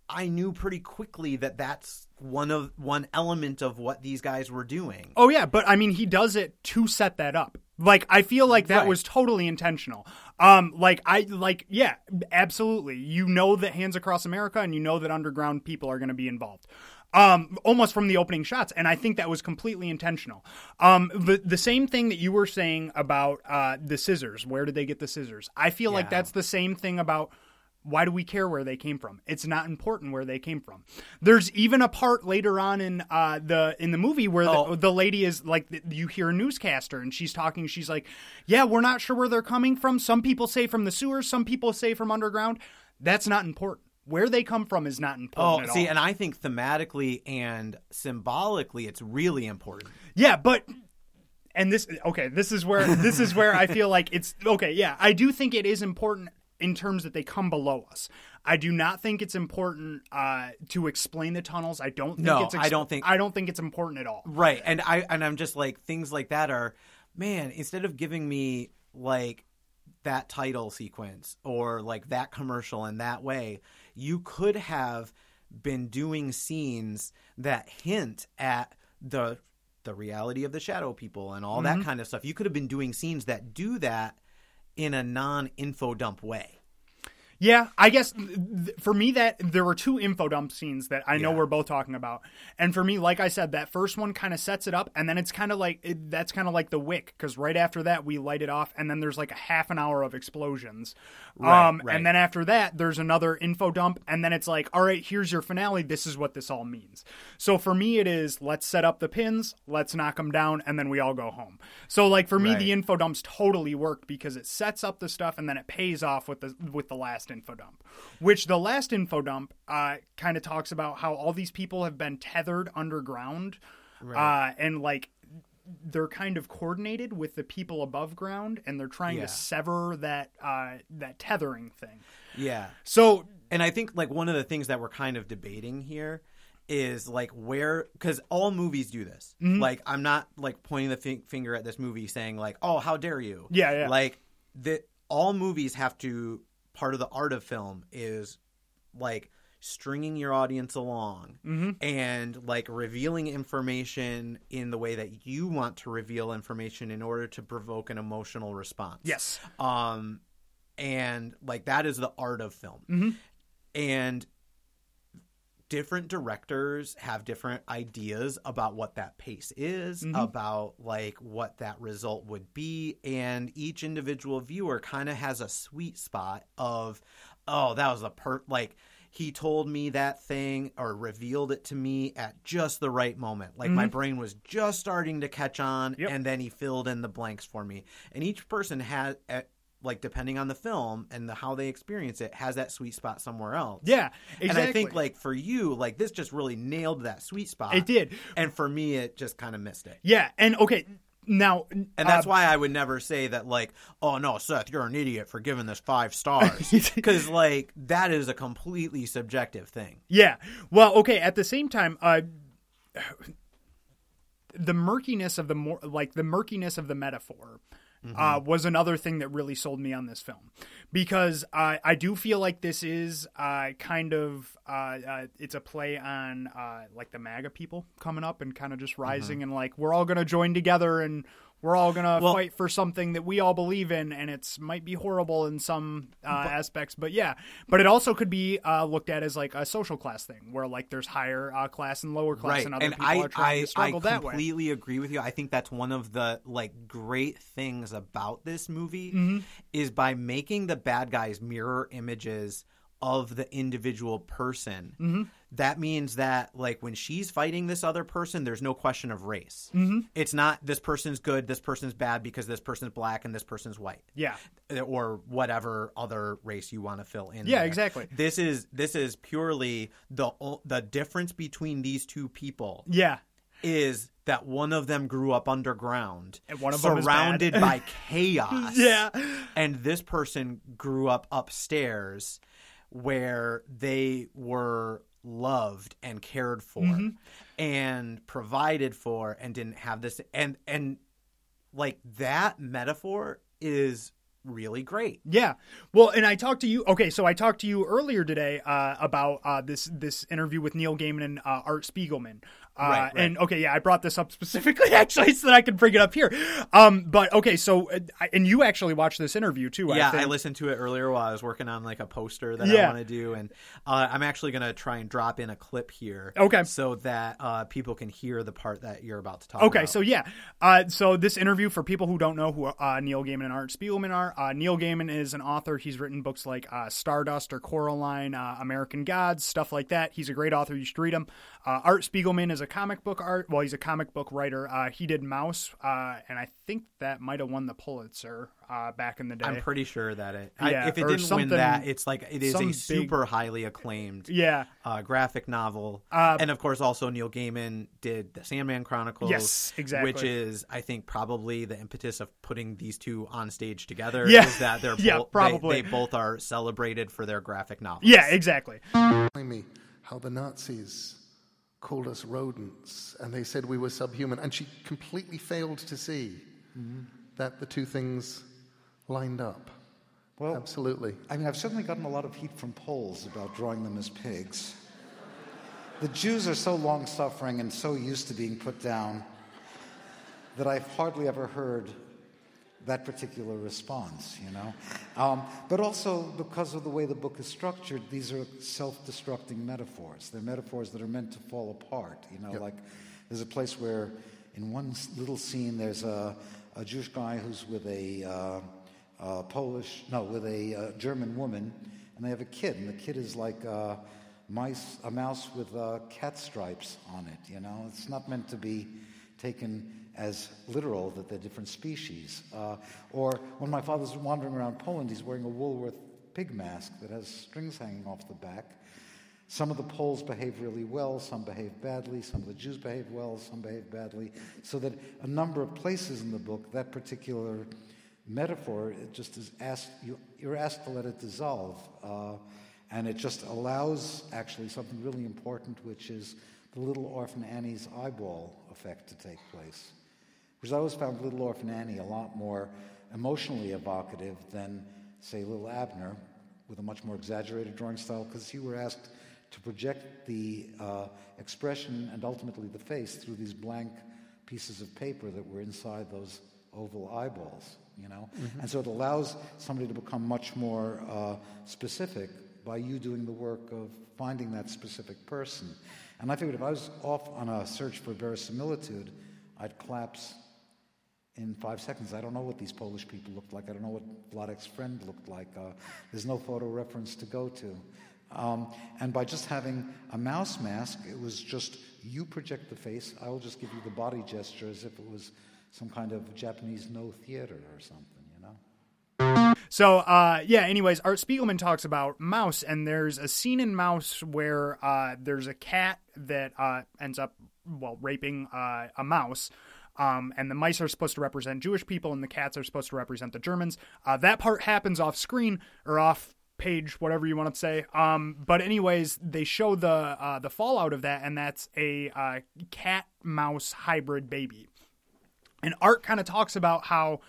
I knew pretty quickly that that's one of one element of what these guys were doing. oh yeah. But I mean, he does it to set that up. Like I feel like that Right. was totally intentional. Um, like I like yeah, absolutely. You know that Hands Across America, and you know that underground people are going to be involved. Um, almost from the opening shots, and I think that was completely intentional. Um, the the same thing that you were saying about uh the scissors. Where did they get the scissors? I feel like that's the same thing about why do we care where they came from? It's not important where they came from. There's even a part later on in uh, the in the movie where Oh. the, the lady is like th- you hear a newscaster and she's talking. She's like, "Yeah, we're not sure where they're coming from. Some people say from the sewers. Some people say from underground. That's not important. Where they come from is not Oh, important at see, all. and I think thematically and symbolically it's really important. Yeah, but and this okay, this is where this is where I feel like it's okay, yeah. I do think it is important in terms that they come below us. I do not think it's important uh, to explain the tunnels. I don't think No, it's I don't think- I don't think it's important at all. Right. And I and I'm just like things like that are man, instead of giving me like that title sequence or like that commercial in that way, you could have been doing scenes that hint at the the reality of the shadow people and all that kind of stuff. You could have been doing scenes that do that in a non-info dump way. Yeah, I guess th- for me that there were two info dump scenes that I know Yeah. we're both talking about, and for me, like I said, that first one kind of sets it up, and then it's kind of like it, that's kind of like the wick because right after that we light it off, and then there's like a half an hour of explosions, Right, um, right. and then after that there's another info dump, and then it's like, all right, here's your finale. This is what this all means. So for me, it is let's set up the pins, let's knock them down, and then we all go home. So like for me, Right. the info dumps totally worked because it sets up the stuff and then it pays off with the with the last info dump which the last info dump uh, kind of talks about how all these people have been tethered underground uh, and like they're kind of coordinated with the people above ground and they're trying Yeah. to sever that uh, that tethering thing Yeah. so and I think like one of the things that we're kind of debating here is like where because all movies do this. Mm-hmm. Like I'm not like pointing the fi- finger at this movie saying like, "Oh, how dare you?" Yeah, yeah. Like that all movies have to part of the art of film is like stringing your audience along Mm-hmm. and like revealing information in the way that you want to reveal information in order to provoke an emotional response yes um and like that is the art of film Mhm. and different directors have different ideas about what that pace is Mm-hmm. about like what that result would be and each individual viewer kind of has a sweet spot of oh that was a per like he told me that thing or revealed it to me at just the right moment like my brain was just starting to catch on Mm-hmm. Yep. and then he filled in the blanks for me and each person has at like depending on the film and the, how they experience it has that sweet spot somewhere else yeah exactly. and I think like for you, like this just really nailed that sweet spot. it did And for me, it just kind of missed it. yeah and okay now And that's uh, why I would never say that like, oh no, Seth, you're an idiot for giving this five stars. Because like that is a completely subjective thing. Yeah. Well, okay. At the same time, uh, the murkiness of the more like the murkiness of the metaphor. Uh, was another thing that really sold me on this film. Because uh, I do feel like this is uh, kind of uh, uh, it's a play on uh, like the MAGA people coming up and kind of just rising and like we're all gonna join together and We're all gonna Well- fight for something that we all believe in, and it's might be horrible in some uh, aspects, but yeah. But it also could be uh, looked at as like a social class thing, where like there's higher uh, class and lower class, right and other and people i are trying i, to struggle I that way. I completely agree with you i think that's one of the like great things about this movie Mm-hmm. is by making the bad guys mirror images of the individual person Mm-hmm. that means that like when she's fighting this other person there's no question of race Mm-hmm. it's not this person's good this person's bad because this person's black and this person's white Yeah, or whatever other race you want to fill in. Yeah, there. exactly. This is this is purely the the difference between these two people yeah, is that one of them grew up underground, And one of them surrounded by chaos. yeah, and this person grew up upstairs where they were loved and cared for Mm-hmm. and provided for and didn't have this and and like that metaphor is really great Yeah. Well, and I talked to you. Okay, so I talked to you earlier today uh, about uh, this this interview with Neil Gaiman and uh, Art Spiegelman. Uh, Right, right. And okay, yeah, I brought this up specifically actually so that I could bring it up here. Um, but okay, so uh, and you actually watched this interview too. yeah I, think. I listened to it earlier while i was working on like a poster that Yeah. i want to do and uh, i'm actually going to try and drop in a clip here Okay. so that uh, people can hear the part that you're about to talk Okay, about so yeah, uh, so this interview for people who don't know who uh, Neil Gaiman and Art Spiegelman are. Uh, Neil Gaiman is an author. He's written books like uh, Stardust or Coraline, uh, American Gods, stuff like that. He's a great author. You should read him. Uh, art Spiegelman is a comic book art. Well, he's a comic book writer. Uh, he did Maus, uh, and I think that might have won the Pulitzer uh, back in the day. I'm pretty sure that it. Yeah, I, if it didn't win that, it's like it is some a big- super highly acclaimed yeah. uh, graphic novel, Uh, and of course, also Neil Gaiman did the Sandman Chronicles. Yes, exactly. Which is, I think, probably the impetus of putting these two on stage together. Yeah. is that they're Yeah, both, they- probably. they, both are celebrated for their graphic novels. Yeah, exactly. telling me how the Nazis called us rodents and they said we were subhuman. And she completely failed to see that the two things lined up. Well, Absolutely. I mean, I've certainly gotten a lot of heat from Poles about drawing them as pigs. The Jews are so long suffering and so used to being put down that I've hardly ever heard that particular response, you know. Um, but also because of the way the book is structured, these are self destructing metaphors. They're metaphors that are meant to fall apart, you know, like there's a place where in one little scene there's a, a Jewish guy who's with a uh, uh, Polish, no, with a uh, German woman, and they have a kid, and the kid is like uh, mice, a mouse with uh, cat stripes on it. You know, it's not meant to be taken as literal that they're different species. Uh, or when my father's wandering around Poland, he's wearing a Woolworth pig mask that has strings hanging off the back. Some of the Poles behave really well, some behave badly, some of the Jews behave well, some behave badly. So that a number of places in the book, that particular metaphor, it just is asked, you, you're asked to let it dissolve. Uh, and it just allows actually something really important, which is the Little Orphan Annie's eyeball effect to take place. Because I always found Little Orphan Annie a lot more emotionally evocative than, say, Little Abner, with a much more exaggerated drawing style, because you were asked to project the uh, expression and ultimately the face through these blank pieces of paper that were inside those oval eyeballs, you know? And so it allows somebody to become much more uh, specific by you doing the work of finding that specific person. And I figured if I was off on a search for verisimilitude, I'd collapse in five seconds. I don't know what these Polish people looked like. I don't know what Vladek's friend looked like. Uh, there's no photo reference to go to. Um, and by just having a mouse mask, it was just you project the face, I will just give you the body gesture as if it was some kind of Japanese no theater or something, you know? So, uh, yeah, anyways, Art Spiegelman talks about Maus, and there's a scene in Maus where uh, there's a cat that uh, ends up, well, raping uh, a mouse. Um, and the mice are supposed to represent Jewish people, and the cats are supposed to represent the Germans. Uh, that part happens off screen or off page, whatever you want to say. Um, but anyways, they show the uh, the fallout of that, and that's a uh, cat mouse hybrid baby. And Art kind of talks about how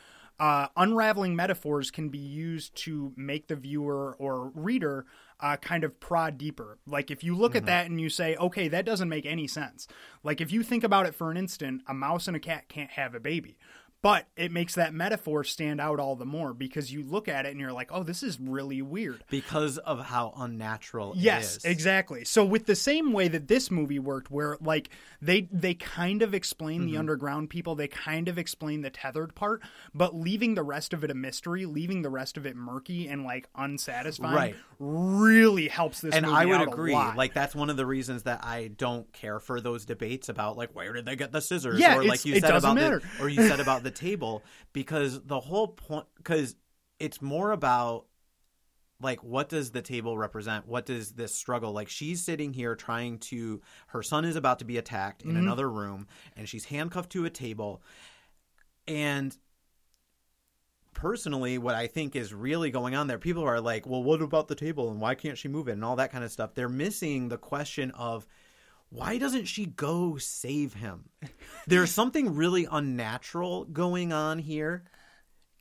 uh, unraveling metaphors can be used to make the viewer or reader uh, kind of prod deeper. Like if you look at that and you say, okay, that doesn't make any sense. Like if you think about it for an instant, a mouse and a cat can't have a baby. But it makes that metaphor stand out all the more because you look at it and you're like, oh, this is really weird. because of how unnatural Yes, it is. exactly. So with the same way that this movie worked, where like they they kind of explain Mm-hmm. the underground people, they kind of explain the tethered part, but leaving the rest of it a mystery, leaving the rest of it murky and like unsatisfying, Right. really helps this. and I would agree. Like that's one of the reasons that I don't care for those debates about like where did they get the scissors, Yeah, or like you it said doesn't about matter. the or you said about the table, because the whole point because it's more about like what does the table represent? What does this struggle like she's sitting here trying to her son is about to be attacked Mm-hmm. in another room and she's handcuffed to a table. And personally what i think is really going on there people are like well what about the table and why can't she move it? and all that kind of stuff. They're missing the question of why doesn't she go save him? There's something really unnatural going on here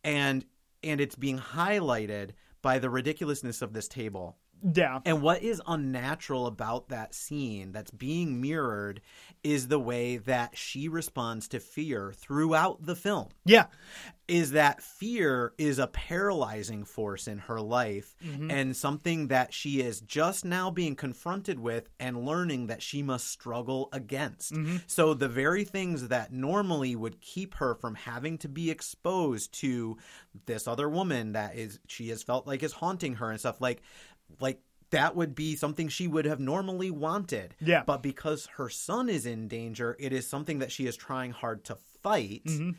and and it's being highlighted by the ridiculousness of this table yeah, and what is unnatural about that scene that's being mirrored is the way that she responds to fear throughout the film. yeah, Is that fear is a paralyzing force in her life mm-hmm. and something that she is just now being confronted with and learning that she must struggle against. Mm-hmm. So, the very things that normally would keep her from having to be exposed to this other woman that is she has felt like is haunting her and stuff like like that would be something she would have normally wanted. Yeah. But because her son is in danger, it is something that she is trying hard to fight. Mm-hmm.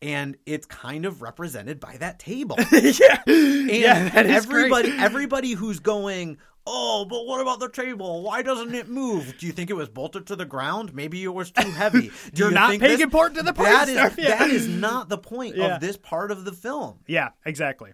And it's kind of represented by that table. yeah, And yeah. That everybody great. everybody who's going, Oh, but what about the table? Why doesn't it move? Do you think it was bolted to the ground? Maybe it was too heavy. Do You're you not think paying this- important to the that part is, yeah. that is not the point Yeah. of this part of the film. Yeah, exactly.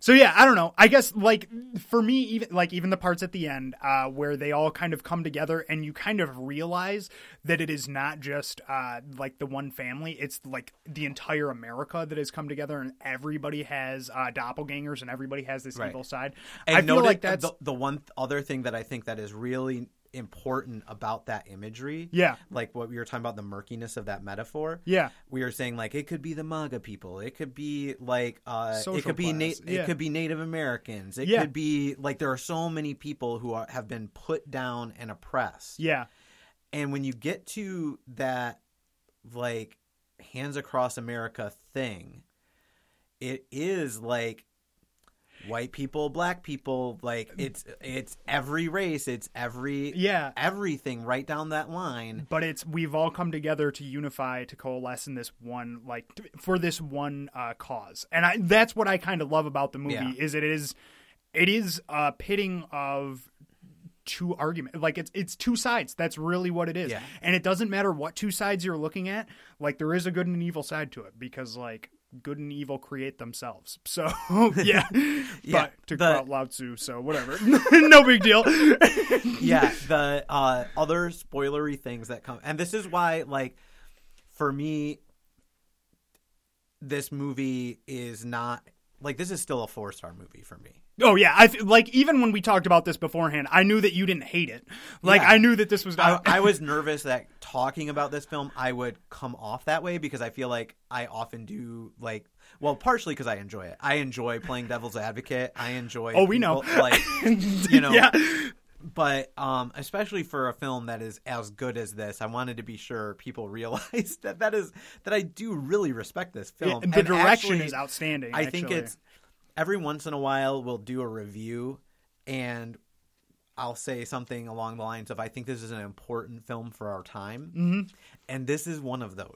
So yeah, I don't know. I guess like for me, even like even the parts at the end uh, where they all kind of come together and you kind of realize that it is not just uh, like the one family; it's like the entire America that has come together, and everybody has uh, doppelgangers, and everybody has this Right. evil side. And I feel like that's the, the one other thing that I think that is really important about that imagery. Yeah. Like what we were talking about the murkiness of that metaphor. Yeah. We were saying like it could be the MAGA people. It could be like uh it Social could be na- yeah. it could be Native Americans. It Yeah. could be like there are so many people who are, have been put down and oppressed. yeah, And when you get to that like hands across America thing, it is like white people, black people, like it's it's every race, it's every Yeah. everything right down that line. but it's we've all come together to unify to coalesce in this one like for this one uh, cause and I, that's what i kind of love about the movie Yeah. is it is it is a pitting of two argument like it's it's two sides that's really what it is Yeah. and it doesn't matter what two sides you're looking at like there is a good and an evil side to it because like good and evil create themselves. So yeah, Yeah, but to quote Lao Tzu, so whatever. No big deal. Yeah, the uh, other spoilery things that come, and this is why, like, for me, this movie is not like this is still a four star movie for me. Oh yeah, I th- like even when we talked about this beforehand, I knew that you didn't hate it. Like Yeah. I knew that this was I, not. I was nervous that talking about this film, I would come off that way because I feel like I often do. Like, well, partially because I enjoy it. I enjoy playing devil's advocate. I enjoy. Oh, we know. Like, you know, yeah, but um, especially for a film that is as good as this, I wanted to be sure people realize that that is that I do really respect this film. And the And direction actually, is outstanding. I think it's every once in a while we'll do a review and I'll say something along the lines of I think this is an important film for our time. Mm-hmm. And this is one of those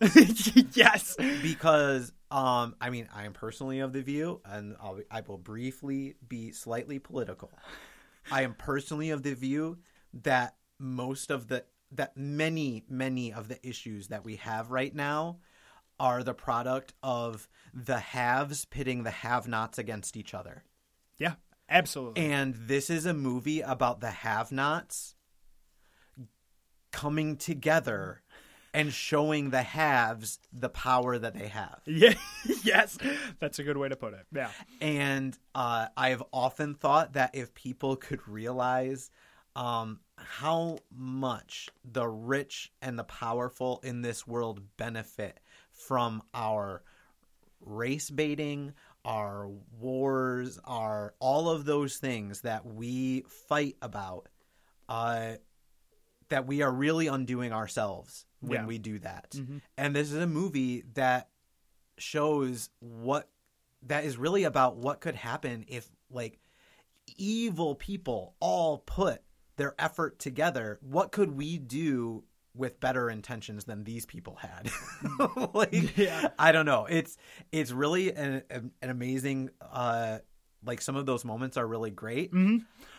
yes. because um I mean I am personally of the view and I'll, I will briefly be slightly political. I am personally of the view that most of the that many many of the issues that we have right now are the product of the haves pitting the have-nots against each other. Yeah, absolutely. And this is a movie about the have-nots coming together and showing the haves the power that they have. yeah, yes, that's a good way to put it. Yeah, And uh, I've often thought that if people could realize um, how much the rich and the powerful in this world benefit from our race baiting, our wars, our all of those things that we fight about, uh, that we are really undoing ourselves when Yeah. we do that. Mhm. And this is a movie that shows what that is really about what could happen if like evil people all put their effort together. What could we do with better intentions than these people had? like Yeah. I don't know. It's it's really an an amazing uh like some of those moments are really great. hmm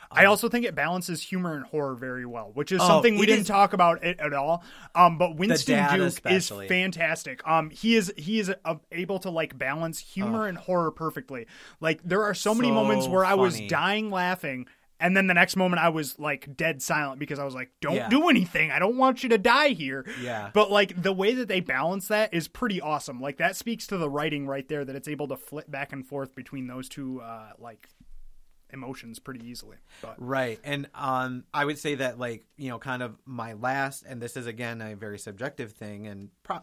I also think it balances humor and horror very well, which is Oh, something we didn't is- talk about it at all. Um, but Winston Duke especially. is fantastic. Um, he is he is uh, able to like balance humor and horror perfectly. Like there are so many moments where I was dying laughing. And then the next moment, I was like dead silent because I was like, "Don't Yeah. do anything. I don't want you to die here." Yeah. But like the way that they balance that is pretty awesome. Like that speaks to the writing right there that it's able to flip back and forth between those two uh, like emotions pretty easily. But Right. And um I would say that like, you know, kind of my last and this is again a very subjective thing and pro-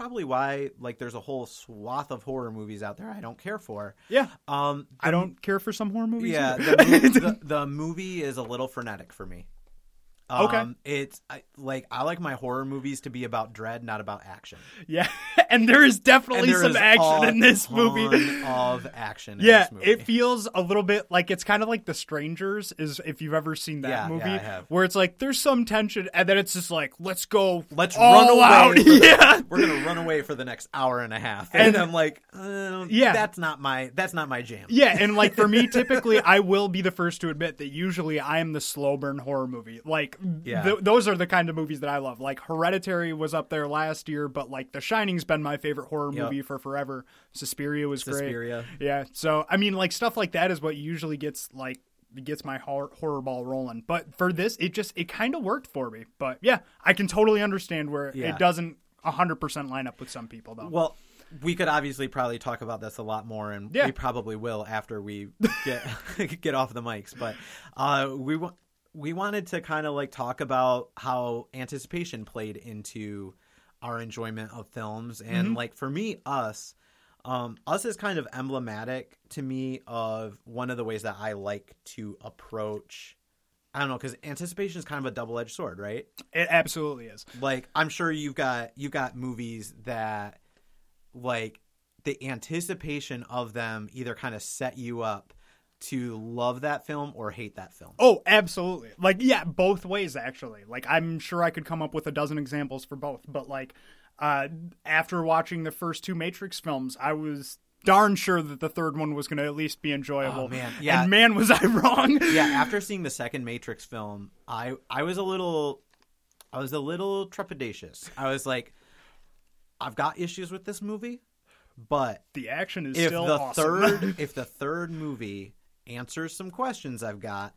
probably why like there's a whole swath of horror movies out there I don't care for. yeah, Um I don't care for some horror movies. yeah, the, the, the movie is a little frenetic for me. Um, Okay. It's I, like I like my horror movies to be about dread, not about action. yeah, and there is definitely there some is action in this movie. of action. In Yeah, this movie. it feels a little bit like it's kind of like The Strangers. Is if you've ever seen that Yeah, yeah, movie, I have. where it's like there's some tension, and then it's just like let's go, Let's run away. out. the- yeah, we're gonna run away for the next hour and a half, and, And- I'm like, uh, Yeah. that's not my that's not my jam. Yeah, and like for me, typically, I will be the first to admit that usually I am the slow burn horror movie. Like, Yeah. th- those are the kind of movies that I love. Like, Hereditary was up there last year, but like, The Shining's been my favorite horror Yep. movie for forever. Suspiria was Suspiria. great. Yeah, so I mean, like stuff like that is what usually gets like gets my horror, horror ball rolling. But for this, it just it kind of worked for me. But yeah, I can totally understand where Yeah. it doesn't hundred percent line up with some people though. Well, we could obviously probably talk about this a lot more, and Yeah. we probably will after we get get off the mics. But uh, we wa- we wanted to kind of like talk about how anticipation played into our enjoyment of films, and Mm-hmm. like for me, us. Um, us is kind of emblematic to me of one of the ways that I like to approach. I don't know because anticipation is kind of a double edged sword, right? it absolutely is. like i'm sure you've got you've got movies that like the anticipation of them either kind of set you up to love that film or hate that film Oh, absolutely. Like, yeah, both ways actually. Like, I'm sure I could come up with a dozen examples for both. But like, uh, after watching the first two Matrix films, I was darn sure that the third one was going to at least be enjoyable. Oh, man. Yeah. And man, was I wrong. yeah after seeing the second matrix film i i was a little i was a little trepidatious i was like i've got issues with this movie but The action is if still the awesome. third if the third movie answers some questions i've got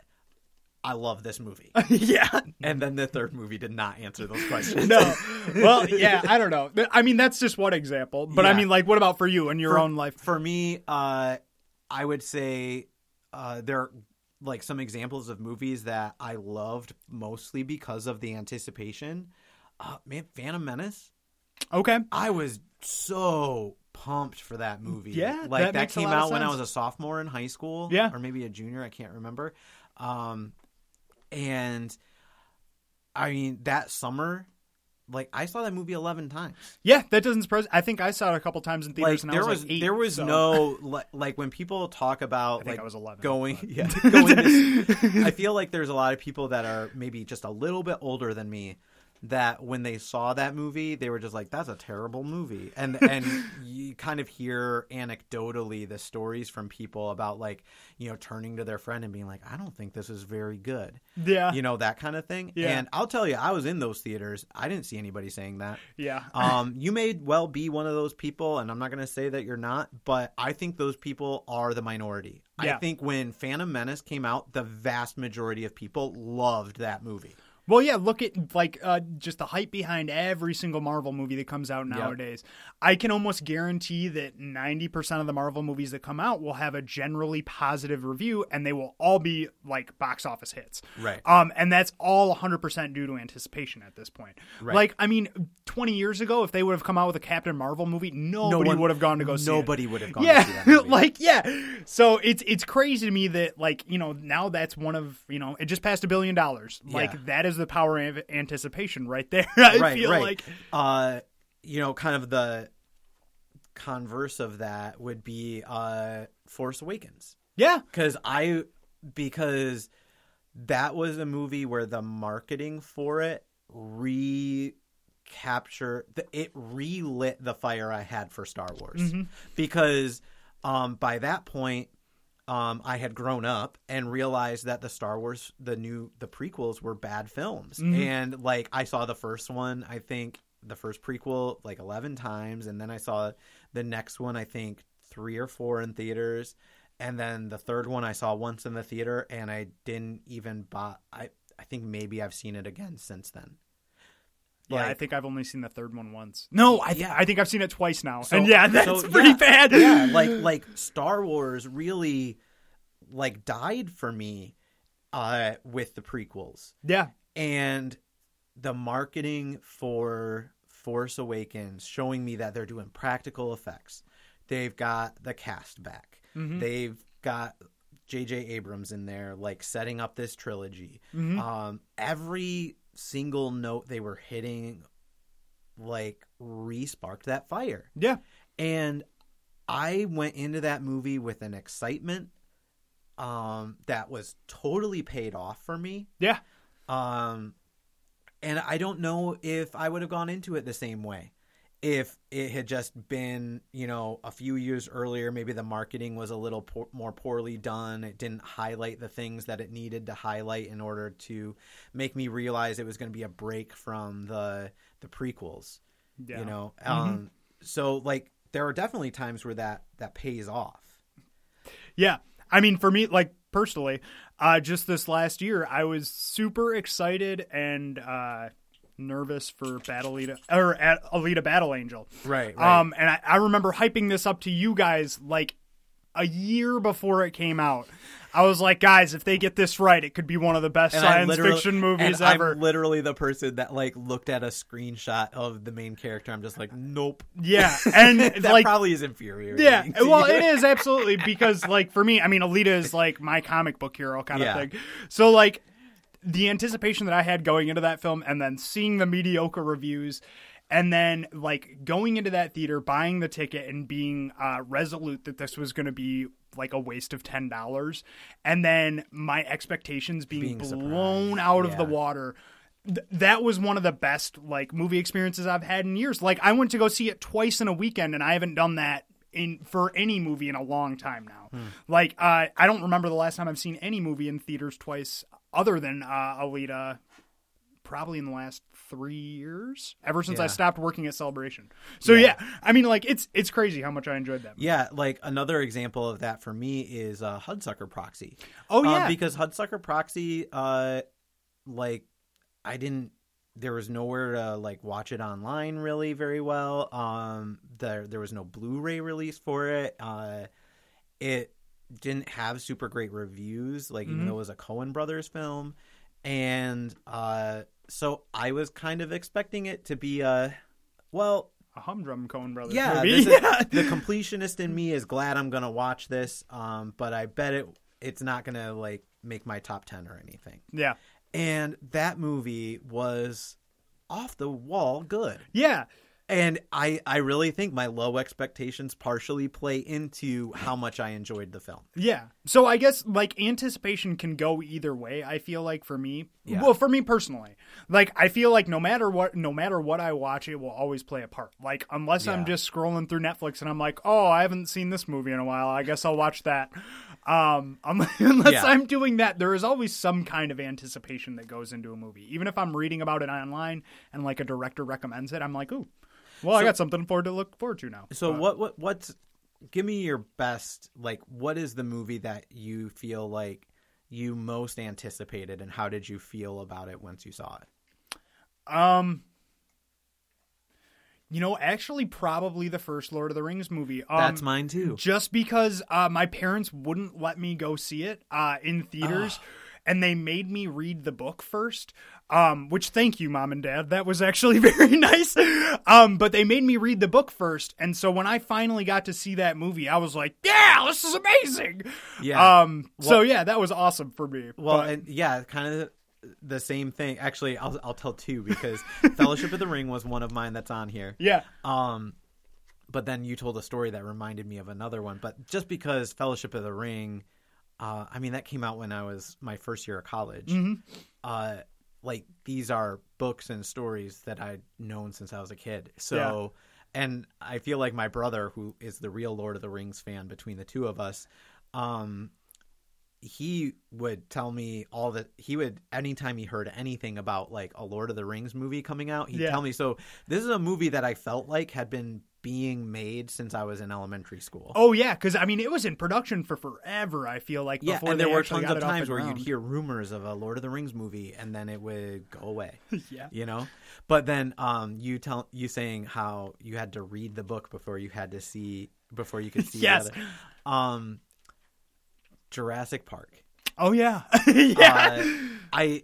i love this movie yeah. and then the third movie did not answer those questions. No. Well, yeah, I don't know. I mean, that's just one example. But I mean, like, what about for you in your for, own life? For me, uh, I would say uh, there are like some examples of movies that I loved mostly because of the anticipation. Uh, man, Phantom Menace. Okay. I was so pumped for that movie. Yeah, like that that, came out when I was a sophomore in high school. Yeah. or maybe a junior. I can't remember. Um, and I mean that summer, like I saw that movie eleven times. Yeah, that doesn't surprise. I think I saw it a couple times in theaters, like and I there was, was, like eight, there was so- no li- like when people talk about like I was 11, going but- yeah going to, I feel like there's a lot of people that are maybe just a little bit older than me that when they saw that movie they were just like that's a terrible movie and and you kind of hear anecdotally the stories from people about like you know turning to their friend and being like I don't think this is very good Yeah. you know that kind of thing Yeah. and I'll tell you I was in those theaters I didn't see anybody saying that yeah. um, you may well be one of those people, and I'm not going to say that you're not, but I think those people are the minority. I think when Phantom Menace came out, the vast majority of people loved that movie. Well, yeah, look at like uh, just the hype behind every single Marvel movie that comes out nowadays. I can almost guarantee that 90% of the Marvel movies that come out will have a generally positive review and they will all be like box office hits. Right. Um and that's all 100% due to anticipation at this point. Right. Like I mean 20 years ago if they would have come out with a Captain Marvel movie, nobody one- would have gone to go see it. nobody would have gone to yeah, see that movie. like yeah. So it's it's crazy to me that like you know now that's one of you know it just passed a billion dollars. Like Yeah. that is the power of anticipation right there. I right, feel right. like uh, you know, kind of the converse of that would be uh, Force Awakens. yeah, because I because that was a movie where the marketing for it recapture the, it relit the fire I had for Star Wars because um, by that point um, I had grown up and realized that the Star Wars the new the prequels were bad films. And like I saw the first one I think the first prequel like 11 times. And then I saw the next one I think 3 or 4 in theaters. And then the third one I saw once in the theater and I didn't even buy I I think maybe I've seen it again since then. Yeah. I think I've only seen the third one once. No, I th- Yeah. I think I've seen it twice now. So- and yeah, that's so, pretty yeah, bad. yeah, like like Star Wars really like died for me uh with the prequels. yeah, And the marketing for Force Awakens showing me that they're doing practical effects. They've got the cast back. They've got J.J. Abrams in there, like setting up this trilogy. Um, every single note they were hitting, like, re sparked that fire. yeah, And I went into that movie with an excitement um, that was totally paid off for me. yeah. Um, and I don't know if I would have gone into it the same way. If it had just been, you know, a few years earlier, maybe the marketing was a little por- more poorly done. It didn't highlight the things that it needed to highlight in order to make me realize it was going to be a break from the the prequels. Yeah. You know, um, so like there are definitely times where that that pays off. Yeah. I mean, for me, like personally, uh, just this last year, I was super excited and uh, nervous for Battle Alita or Alita Battle Angel. Right, right. Um, and I, I remember hyping this up to you guys like a year before it came out. I was like, guys, if they get this right, it could be one of the best And science fiction movies and ever. I'm literally the person that like looked at a screenshot of the main character. I'm just like, nope. yeah, and that like probably is infuriating. Yeah, well, it is absolutely because, like, for me, I mean, Alita is like my comic book hero kind Yeah. of thing. So, like, the anticipation that I had going into that film, and then seeing the mediocre reviews, and then like going into that theater, buying the ticket, and being uh, resolute that this was going to be like a waste of ten dollars, and then my expectations being, Being blown surprised. out of the water th- that was one of the best like movie experiences I've had in years. Like I went to go see it twice in a weekend, and I haven't done that in for any movie in a long time now. Hmm. Like uh, I don't remember the last time I've seen any movie in theaters twice, other than uh, Alita. Probably in the last three years, ever since I stopped working at Celebration. So yeah. I mean, like it's it's crazy how much I enjoyed that. movie. Yeah, like another example of that for me is uh, Hudsucker Proxy. Oh Um, yeah, because Hudsucker Proxy, uh, like I didn't. There was nowhere to like watch it online really very well. Um, there there was no Blu-ray release for it. Uh, it didn't have super great reviews. Like even though it was a Coen Brothers film, and uh, so I was kind of expecting it to be a well, a humdrum Coen Brothers yeah, movie. is- the completionist in me is glad I'm gonna watch this. Um, but I bet it it's not gonna like make my top ten or anything. yeah, And that movie was off the wall good. yeah. And I I really think my low expectations partially play into how much I enjoyed the film. Yeah. So I guess like anticipation can go either way. I feel like for me, Yeah. well, for me personally, like I feel like no matter what, no matter what I watch, it will always play a part. Like unless I'm just scrolling through Netflix and I'm like, oh, I haven't seen this movie in a while. I guess I'll watch that. Um, unless Yeah. I'm doing that, there is always some kind of anticipation that goes into a movie. Even if I'm reading about it online and like a director recommends it, I'm like, ooh, well, I got something forward to look forward to now. So what what what's give me your best like what is the movie that you feel like you most anticipated, and how did you feel about it once you saw it? Um, you know, actually, probably the first Lord of the Rings movie. Um, That's mine too. Just because uh, my parents wouldn't let me go see it uh, in theaters. And they made me read the book first, um, which thank you, mom and dad. That was actually very nice. Um, but they made me read the book first, and so when I finally got to see that movie, I was like, "Yeah, this is amazing." Yeah. Um. so yeah, that was awesome for me. Well, But- and yeah, kind of the same thing. Actually, I'll I'll tell two because Fellowship of the Ring was one of mine that's on here. yeah. Um, but then you told a story that reminded me of another one. But just because Fellowship of the Ring, uh, I mean that came out when I was my first year of college. Mm-hmm. Uh, like these are books and stories that I'd known since I was a kid. So, and I feel like my brother, who is the real Lord of the Rings fan between the two of us, um, he would tell me all that he would anytime he heard anything about like a Lord of the Rings movie coming out, he'd Yeah. tell me. So this is a movie that I felt like had been being made since I was in elementary school. Oh yeah, because I mean it was in production for forever. I feel like yeah, before and there were tons of times where you'd hear rumors of a Lord of the Rings movie, and then it would go away. Yeah. you know. But then, um, you tell you saying how you had to read the book before you had to see before you could see. Yes. Um, Jurassic Park. Oh yeah, yeah. Uh, I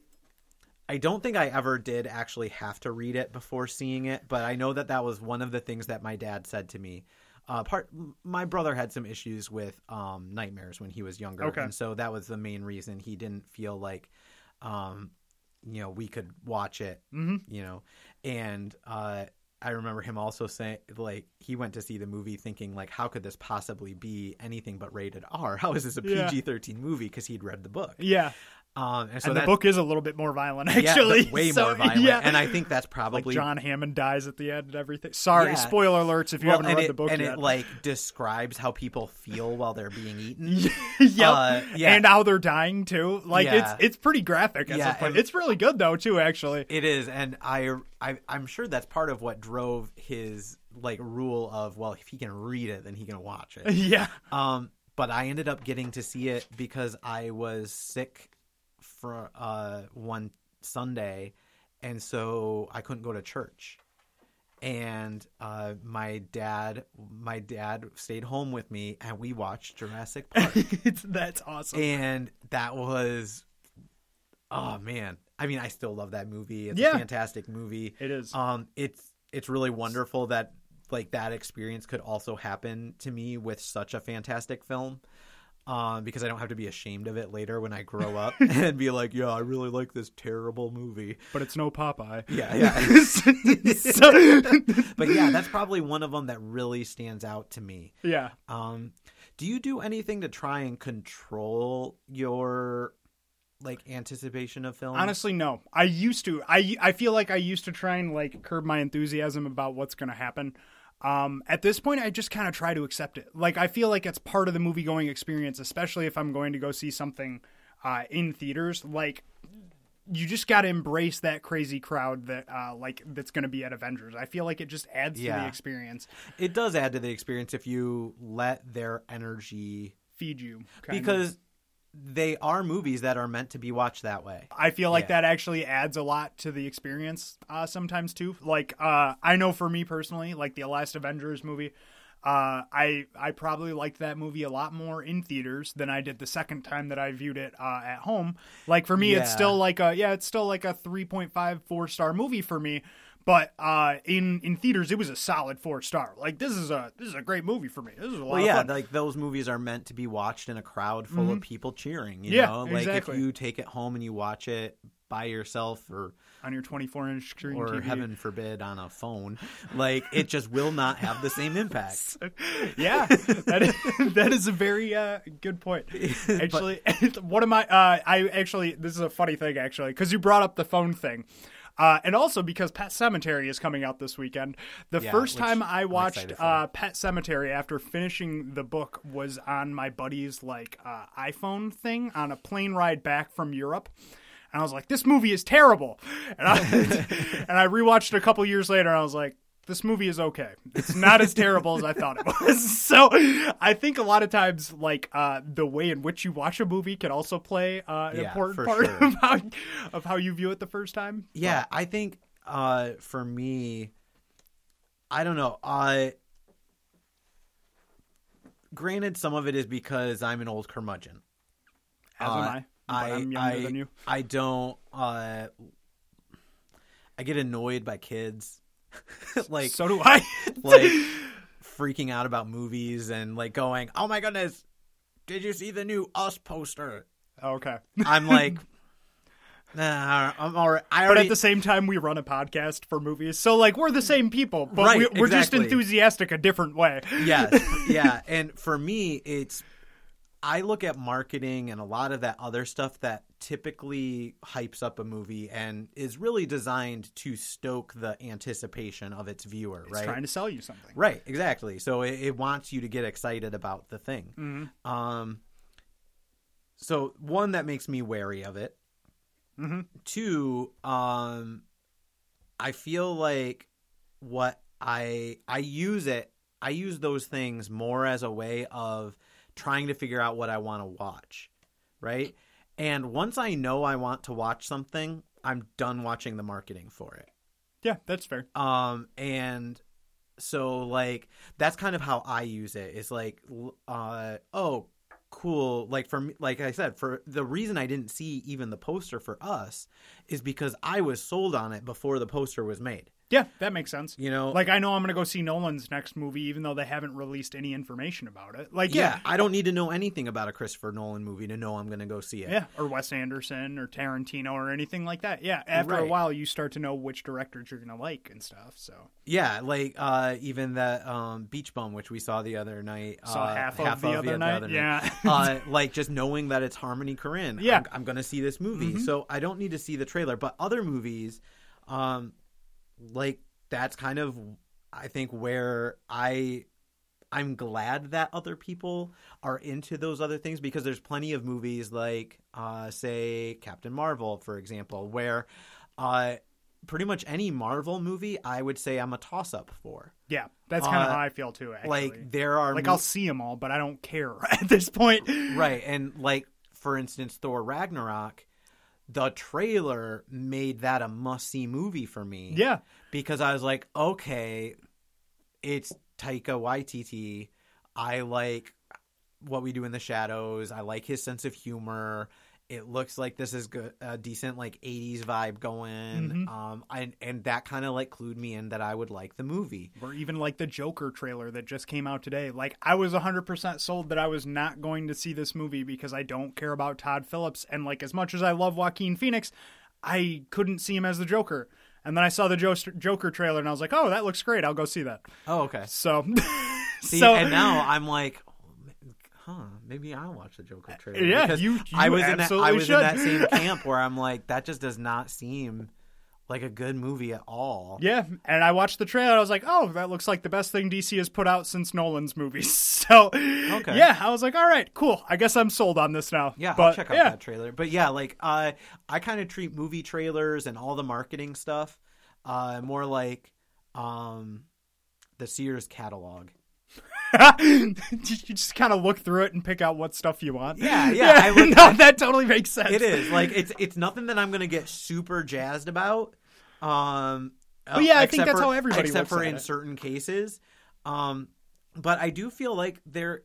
I don't think I ever did actually have to read it before seeing it, but I know that that was one of the things that my dad said to me. Uh, part my brother had some issues with um, nightmares when he was younger, Okay. and so that was the main reason he didn't feel like, um, you know, we could watch it. Mhm. You know, and uh, I remember him also saying like he went to see the movie thinking like, how could this possibly be anything but rated R? How is this a PG thirteen movie? Because he'd read the book. yeah. Um, and so and the book is a little bit more violent, actually. the- way So, more violent. Yeah. And I think that's probably like John Hammond dies at the end and everything. Sorry, Yeah. spoiler alerts if you well, haven't read it, the book yet. and yet. it like describes how people feel while they're being eaten. yep. uh, yeah. And how they're dying too. Like Yeah. it's it's pretty graphic Yeah. It's really good though too, actually. It is, and I, I, I'm sure that's part of what drove his like rule of well, if he can read it, then he can watch it. yeah. Um, but I ended up getting to see it because I was sick for uh, one Sunday, and so I couldn't go to church. And uh, my dad, my dad stayed home with me, and we watched Jurassic Park, it's that's awesome. and that was, oh man! I mean, I still love that movie. It's Yeah. a fantastic movie. It is. Um, it's it's really wonderful that like that experience could also happen to me with such a fantastic film. Um, because I don't have to be ashamed of it later when I grow up and be like, yeah, I really like this terrible movie. but it's no Popeye. Yeah, yeah. So- but yeah, that's probably one of them that really stands out to me. yeah. Um, do you do anything to try and control your like anticipation of film? Honestly, no. I used to. I I feel like I used to try and like curb my enthusiasm about what's going to happen. Um, at this point, I just kind of try to accept it. Like I feel like it's part of the movie going experience, especially if I'm going to go see something uh, in theaters. Like you just got to embrace that crazy crowd that uh, like that's going to be at Avengers. I feel like it just adds to the experience, it does add to the experience if you let their energy feed you kind of. They are movies that are meant to be watched that way. I feel like Yeah. that actually adds a lot to the experience uh, sometimes too. Like uh, I know for me personally, like the last Avengers movie, uh, I I probably liked that movie a lot more in theaters than I did the second time that I viewed it uh, at home. Like for me, it's still like a yeah, it's still like a 3.5 four star movie for me. But uh, in in theaters, it was a solid four star. Like this is a this is a great movie for me. This is a lot Well, yeah, like those movies are meant to be watched in a crowd full of people cheering. You Yeah, know, like exactly. if you take it home and you watch it by yourself or on your 24 inch screen or TV. heaven forbid on a phone, like it just will not have the same impact. yeah, that is, that is a very uh, good point. Actually, one of my uh, I actually this is a funny thing actually because you brought up the phone thing. Uh, and also because Pet Sematary is coming out this weekend. The Yeah, first time I watched uh, Pet Sematary after finishing the book was on my buddy's like uh, iPhone thing on a plane ride back from Europe. And I was like, "This movie is terrible," and I and I rewatched it a couple years later. and I was like, this movie is okay. It's not as terrible as I thought it was. So I think a lot of times, like uh, the way in which you watch a movie can also play uh, an Yeah, important part sure. of how of how you view it the first time. Yeah, I think uh, for me, I don't know. Uh, granted, some of it is because I'm an old curmudgeon. As Uh, am I. But I, I'm younger I, than you. I don't. Uh, I get annoyed by kids, like so do I. like freaking out about movies and like going, "Oh my goodness, did you see the new Us poster?" Oh, okay. I'm like, Nah, I'm alright. I But at the same time, we run a podcast for movies, so like we're the same people, but Right, we, we're just enthusiastic a different way. yes, yeah. And for me, it's I look at marketing and a lot of that other stuff that typically hypes up a movie and is really designed to stoke the anticipation of its viewer, It's right? trying to sell you something. Right, exactly. So it, it wants you to get excited about the thing. Mm-hmm. Um, so one that makes me wary of it. Mhm. Two, um, I feel like what I I use it. I use those things more as a way of trying to figure out what I want to watch, right? And once I know I want to watch something, I'm done watching the marketing for it. Yeah, that's fair. Um, and so like that's kind of how I use it. It's like, uh, oh, cool. Like for me, like I said, for the reason I didn't see even the poster for us is because I was sold on it before the poster was made. Yeah, that makes sense. You know, Like I know I'm gonna go see Nolan's next movie, even though they haven't released any information about it. Like yeah, yeah, I don't need to know anything about a Christopher Nolan movie to know I'm going to go see it. yeah, or Wes Anderson or Tarantino or anything like that. Yeah, after a while, you start to know which directors you're gonna like and stuff. So Yeah, like uh, even that um, Beach Bum, which we saw the other night. Saw uh, half of the other night, yeah. uh, like just knowing that it's Harmony Korine. Yeah. Mm-hmm. I'm, I'm going to see this movie, so I don't need to see the trailer. But other movies, um, like that's kind of, I think, where I. I'm glad that other people are into those other things because there's plenty of movies like, uh, say, Captain Marvel, for example, where uh, pretty much any Marvel movie I would say I'm a toss up for. yeah, that's kind of Uh, how I feel too. Actually. Like there are like mo- I'll see them all, but I don't care at this point. right, and like for instance, Thor Ragnarok, the trailer made that a must see movie for me. Yeah, because I was like, okay, it's Taika Waititi. I like what we do in the shadows. I like his sense of humor. It looks like this is good, a decent like '80s vibe going. Mhm. Um, and and that kind of like clued me in that I would like the movie. or even like the Joker trailer that just came out today. Like I was 100% sold that I was not going to see this movie because I don't care about Todd Phillips and like as much as I love Joaquin Phoenix, I couldn't see him as the Joker. And then I saw the Jo- Joker trailer and I was like, "Oh, that looks great. I'll go see that." Oh, okay. So See, so and now I'm like, huh, maybe I'll watch the Joker trailer. yeah, because you- I you was in that, I was should. in that same camp where I'm like, that just does not seem like a good movie at all. Yeah, and I watched the trailer. I was like, "Oh, that looks like the best thing DC has put out since Nolan's movies." So, Okay. yeah, I was like, "All right, cool. I guess I'm sold on this now." Yeah, but I'll check out yeah, that trailer. But yeah, like uh, I kind of treat movie trailers and all the marketing stuff uh, more like um, the Sears catalog. you just kind of look through it and pick out what stuff you want. Yeah, yeah, I would- no, that totally makes sense. It is like it's it's nothing that I'm gonna get super jazzed about. Um, Well, yeah, I think that's for- how everybody except for in it. certain cases. Um, but I do feel like there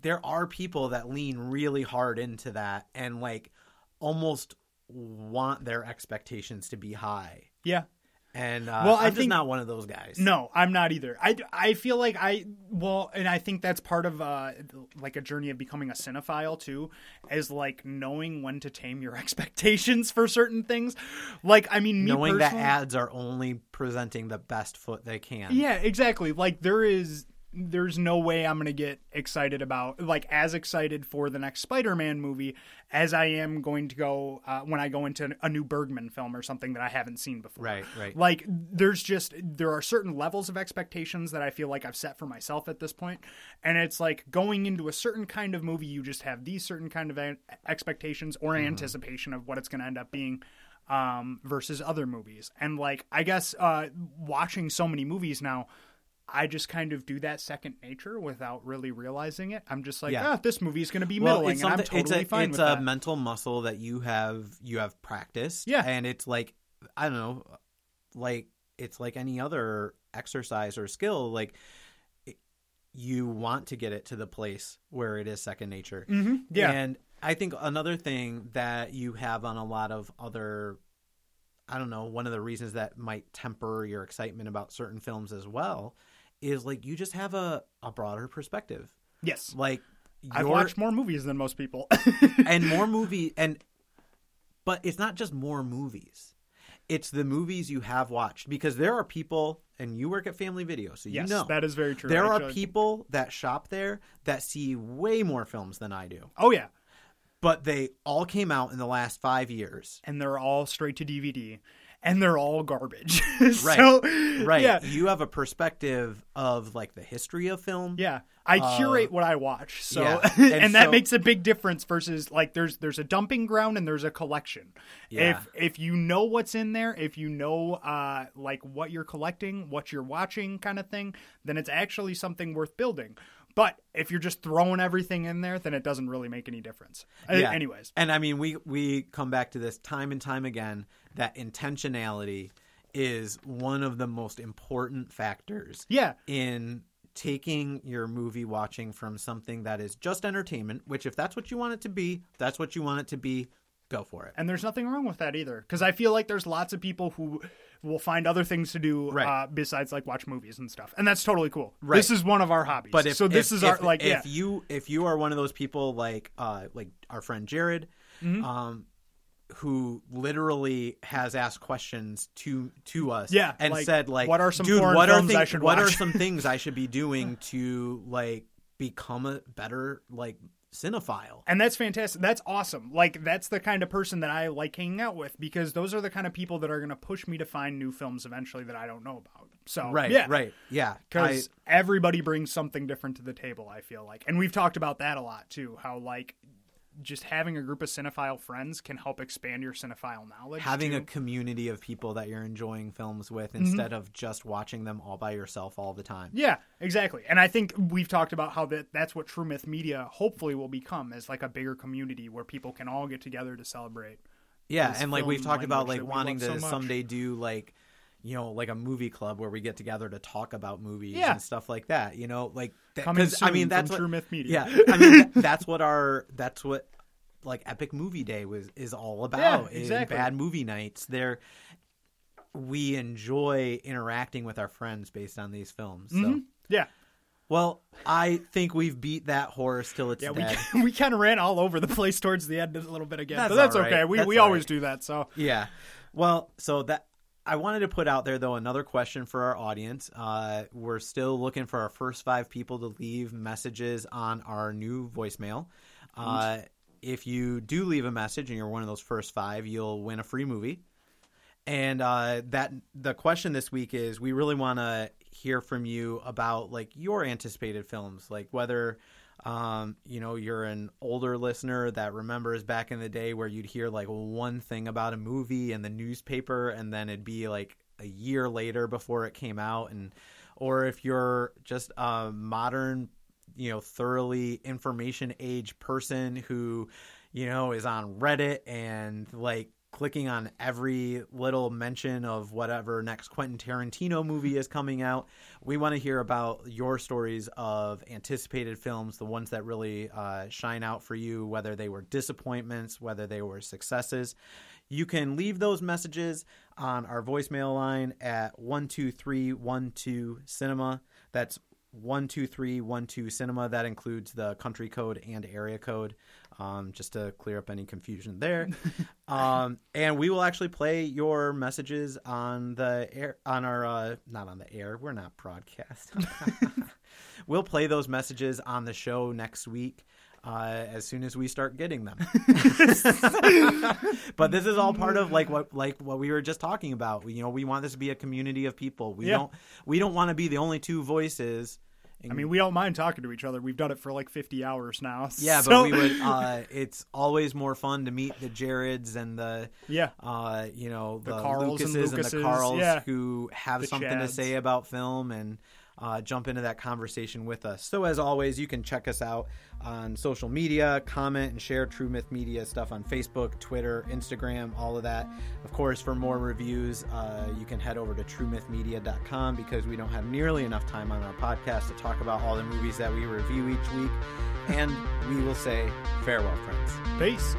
there are people that lean really hard into that and like almost want their expectations to be high. Yeah. And uh, Well, I'm I just think- not one of those guys. No, I'm not either. I, I feel like I well, and I think that's part of uh like a journey of becoming a cinephile too, is like knowing when to tame your expectations for certain things. Like I mean, me knowing that ads are only presenting the best foot they can. Yeah, exactly. Like there is there's no way I'm going to get excited about like as excited for the next Spider-Man movie as I am going to go uh, when I go into a new Bergman film or something that I haven't seen before. Right, right. Like there's just there are certain levels of expectations that I feel like I've set for myself at this point and it's like going into a certain kind of movie you just have these certain kind of expectations or Mm-hmm. anticipation of what it's going to end up being. um, versus other movies. And like, I guess uh, watching so many movies now, I just kind of do that second nature without really realizing it. I'm just like, Yeah. ah, this movie's going to be well, middling, it's and I'm totally it's a, fine it's a that. mental muscle that you have you have practiced. Yeah. and it's like I don't know, like it's like any other exercise or skill. Like it- you want to get it to the place where it is second nature. hmm Yeah, And I think another thing that you have on a lot of other, I don't know, one of the reasons that might temper your excitement about certain films as well is like you just have a, a broader perspective. yes. Like, I've watched more movies than most people. and more movie and but it's not just more movies it's the movies you have watched because there are people and you work at family video so you yes, know that is very true. there are people that shop there that see way more films than i do Oh yeah, but they all came out in the last five years and they're all straight to DVD, and they're all garbage. right so, right Yeah, you have a perspective of like the history of film Yeah, I curate what I watch, so Uh, yeah, and, and that so- makes a big difference versus like there's there's a dumping ground and there's a collection. Yeah. If if you know what's in there, if you know uh like what you're collecting, what you're watching, kind of thing, then it's actually something worth building. But if you're just throwing everything in there, then it doesn't really make any difference. Uh, Yeah. anyways, And I mean, we we come back to this time and time again that intentionality is one of the most important factors yeah, in taking your movie watching from something that is just entertainment, which if that's what you want it to be, that's what you want it to be, go for it. and there's nothing wrong with that either because I feel like there's lots of people who will find other things to do Right. uh, besides like watch movies and stuff, and that's totally cool. Right. This is one of our hobbies. But if so this if- is our like if yeah. you if you are one of those people like uh like our friend Jared, Mm-hmm. um, who literally has asked questions to to us, Yeah, and like, said like, what are some dude, what are films things, I should what are some things I should be doing to like become a better like cinephile? And that's fantastic. That's awesome. Like that's the kind of person that I like hanging out with because those are the kind of people that are going to push me to find new films eventually that I don't know about. So Right, yeah, right, yeah. Because everybody brings something different to the table. I feel like, and we've talked about that a lot too. How like just having a group of cinephile friends can help expand your cinephile knowledge. having too. a community of people that you're enjoying films with Mm-hmm. instead of just watching them all by yourself all the time. Yeah, exactly. And I think we've talked about how that that's what True Myth Media hopefully will become as like a bigger community where people can all get together to celebrate. Yeah, and like we've talked about like wanting to so someday do like you know like a movie club where we get together to talk about movies Yeah. and stuff like that. You know, like that, Coming 'cause, I mean that's what, True Myth Media. Yeah, I mean that, that's what our that's what like Epic Movie Day was is all about. is exactly. bad movie nights. There, we enjoy interacting with our friends based on these films. So, mm-hmm. Yeah. well, I think we've beat that horse till it's Yeah, we, dead. we kind of ran all over the place towards the end a little bit again, That's but that's right. okay. We That's we always right. do that. So Yeah. Well, so that I wanted to put out there though another question for our audience. Uh, we're still looking for our first five people to leave messages on our new voicemail. Uh, if you do leave a message and you're one of those first five, you'll win a free movie. And uh, that the question this week is: we really want to hear from you about like your anticipated films, like whether um, you know you're an older listener that remembers back in the day where you'd hear like one thing about a movie in the newspaper, and then it'd be like a year later before it came out, and or if you're just a modern you know thoroughly information age person who you know is on reddit and like clicking on every little mention of whatever next quentin tarantino movie is coming out. We want to hear about your stories of anticipated films the ones that really uh, shine out for you whether they were disappointments whether they were successes. You can leave those messages on our voicemail line at 12312 cinema. That's 12312 cinema. That includes the country code and area code um, just to clear up any confusion there um, and we will actually play your messages on the air on our uh, not on the air we're not broadcast we'll play those messages on the show next week uh, as soon as we start getting them but this is all part of like what like what we were just talking about. We, you know, we want this to be a community of people. We Yeah. don't we don't want to be the only two voices I mean, we don't mind talking to each other. We've done it for like 50 hours now. Yeah, so- but we would. Uh, it's always more fun to meet the Jareds and the Yeah. uh, you know The the, Carls and Lucases and, the Carls yeah. who have The something to say about film and uh, jump into that conversation with us. So as always, you can check us out on social media, comment and share True Myth Media stuff on Facebook, Twitter, Instagram, all of that. Of course, for more reviews, uh, you can head over to TrueMythMedia.com because we don't have nearly enough time on our podcast to talk about all the movies that we review each week. And we will say farewell, friends. Peace.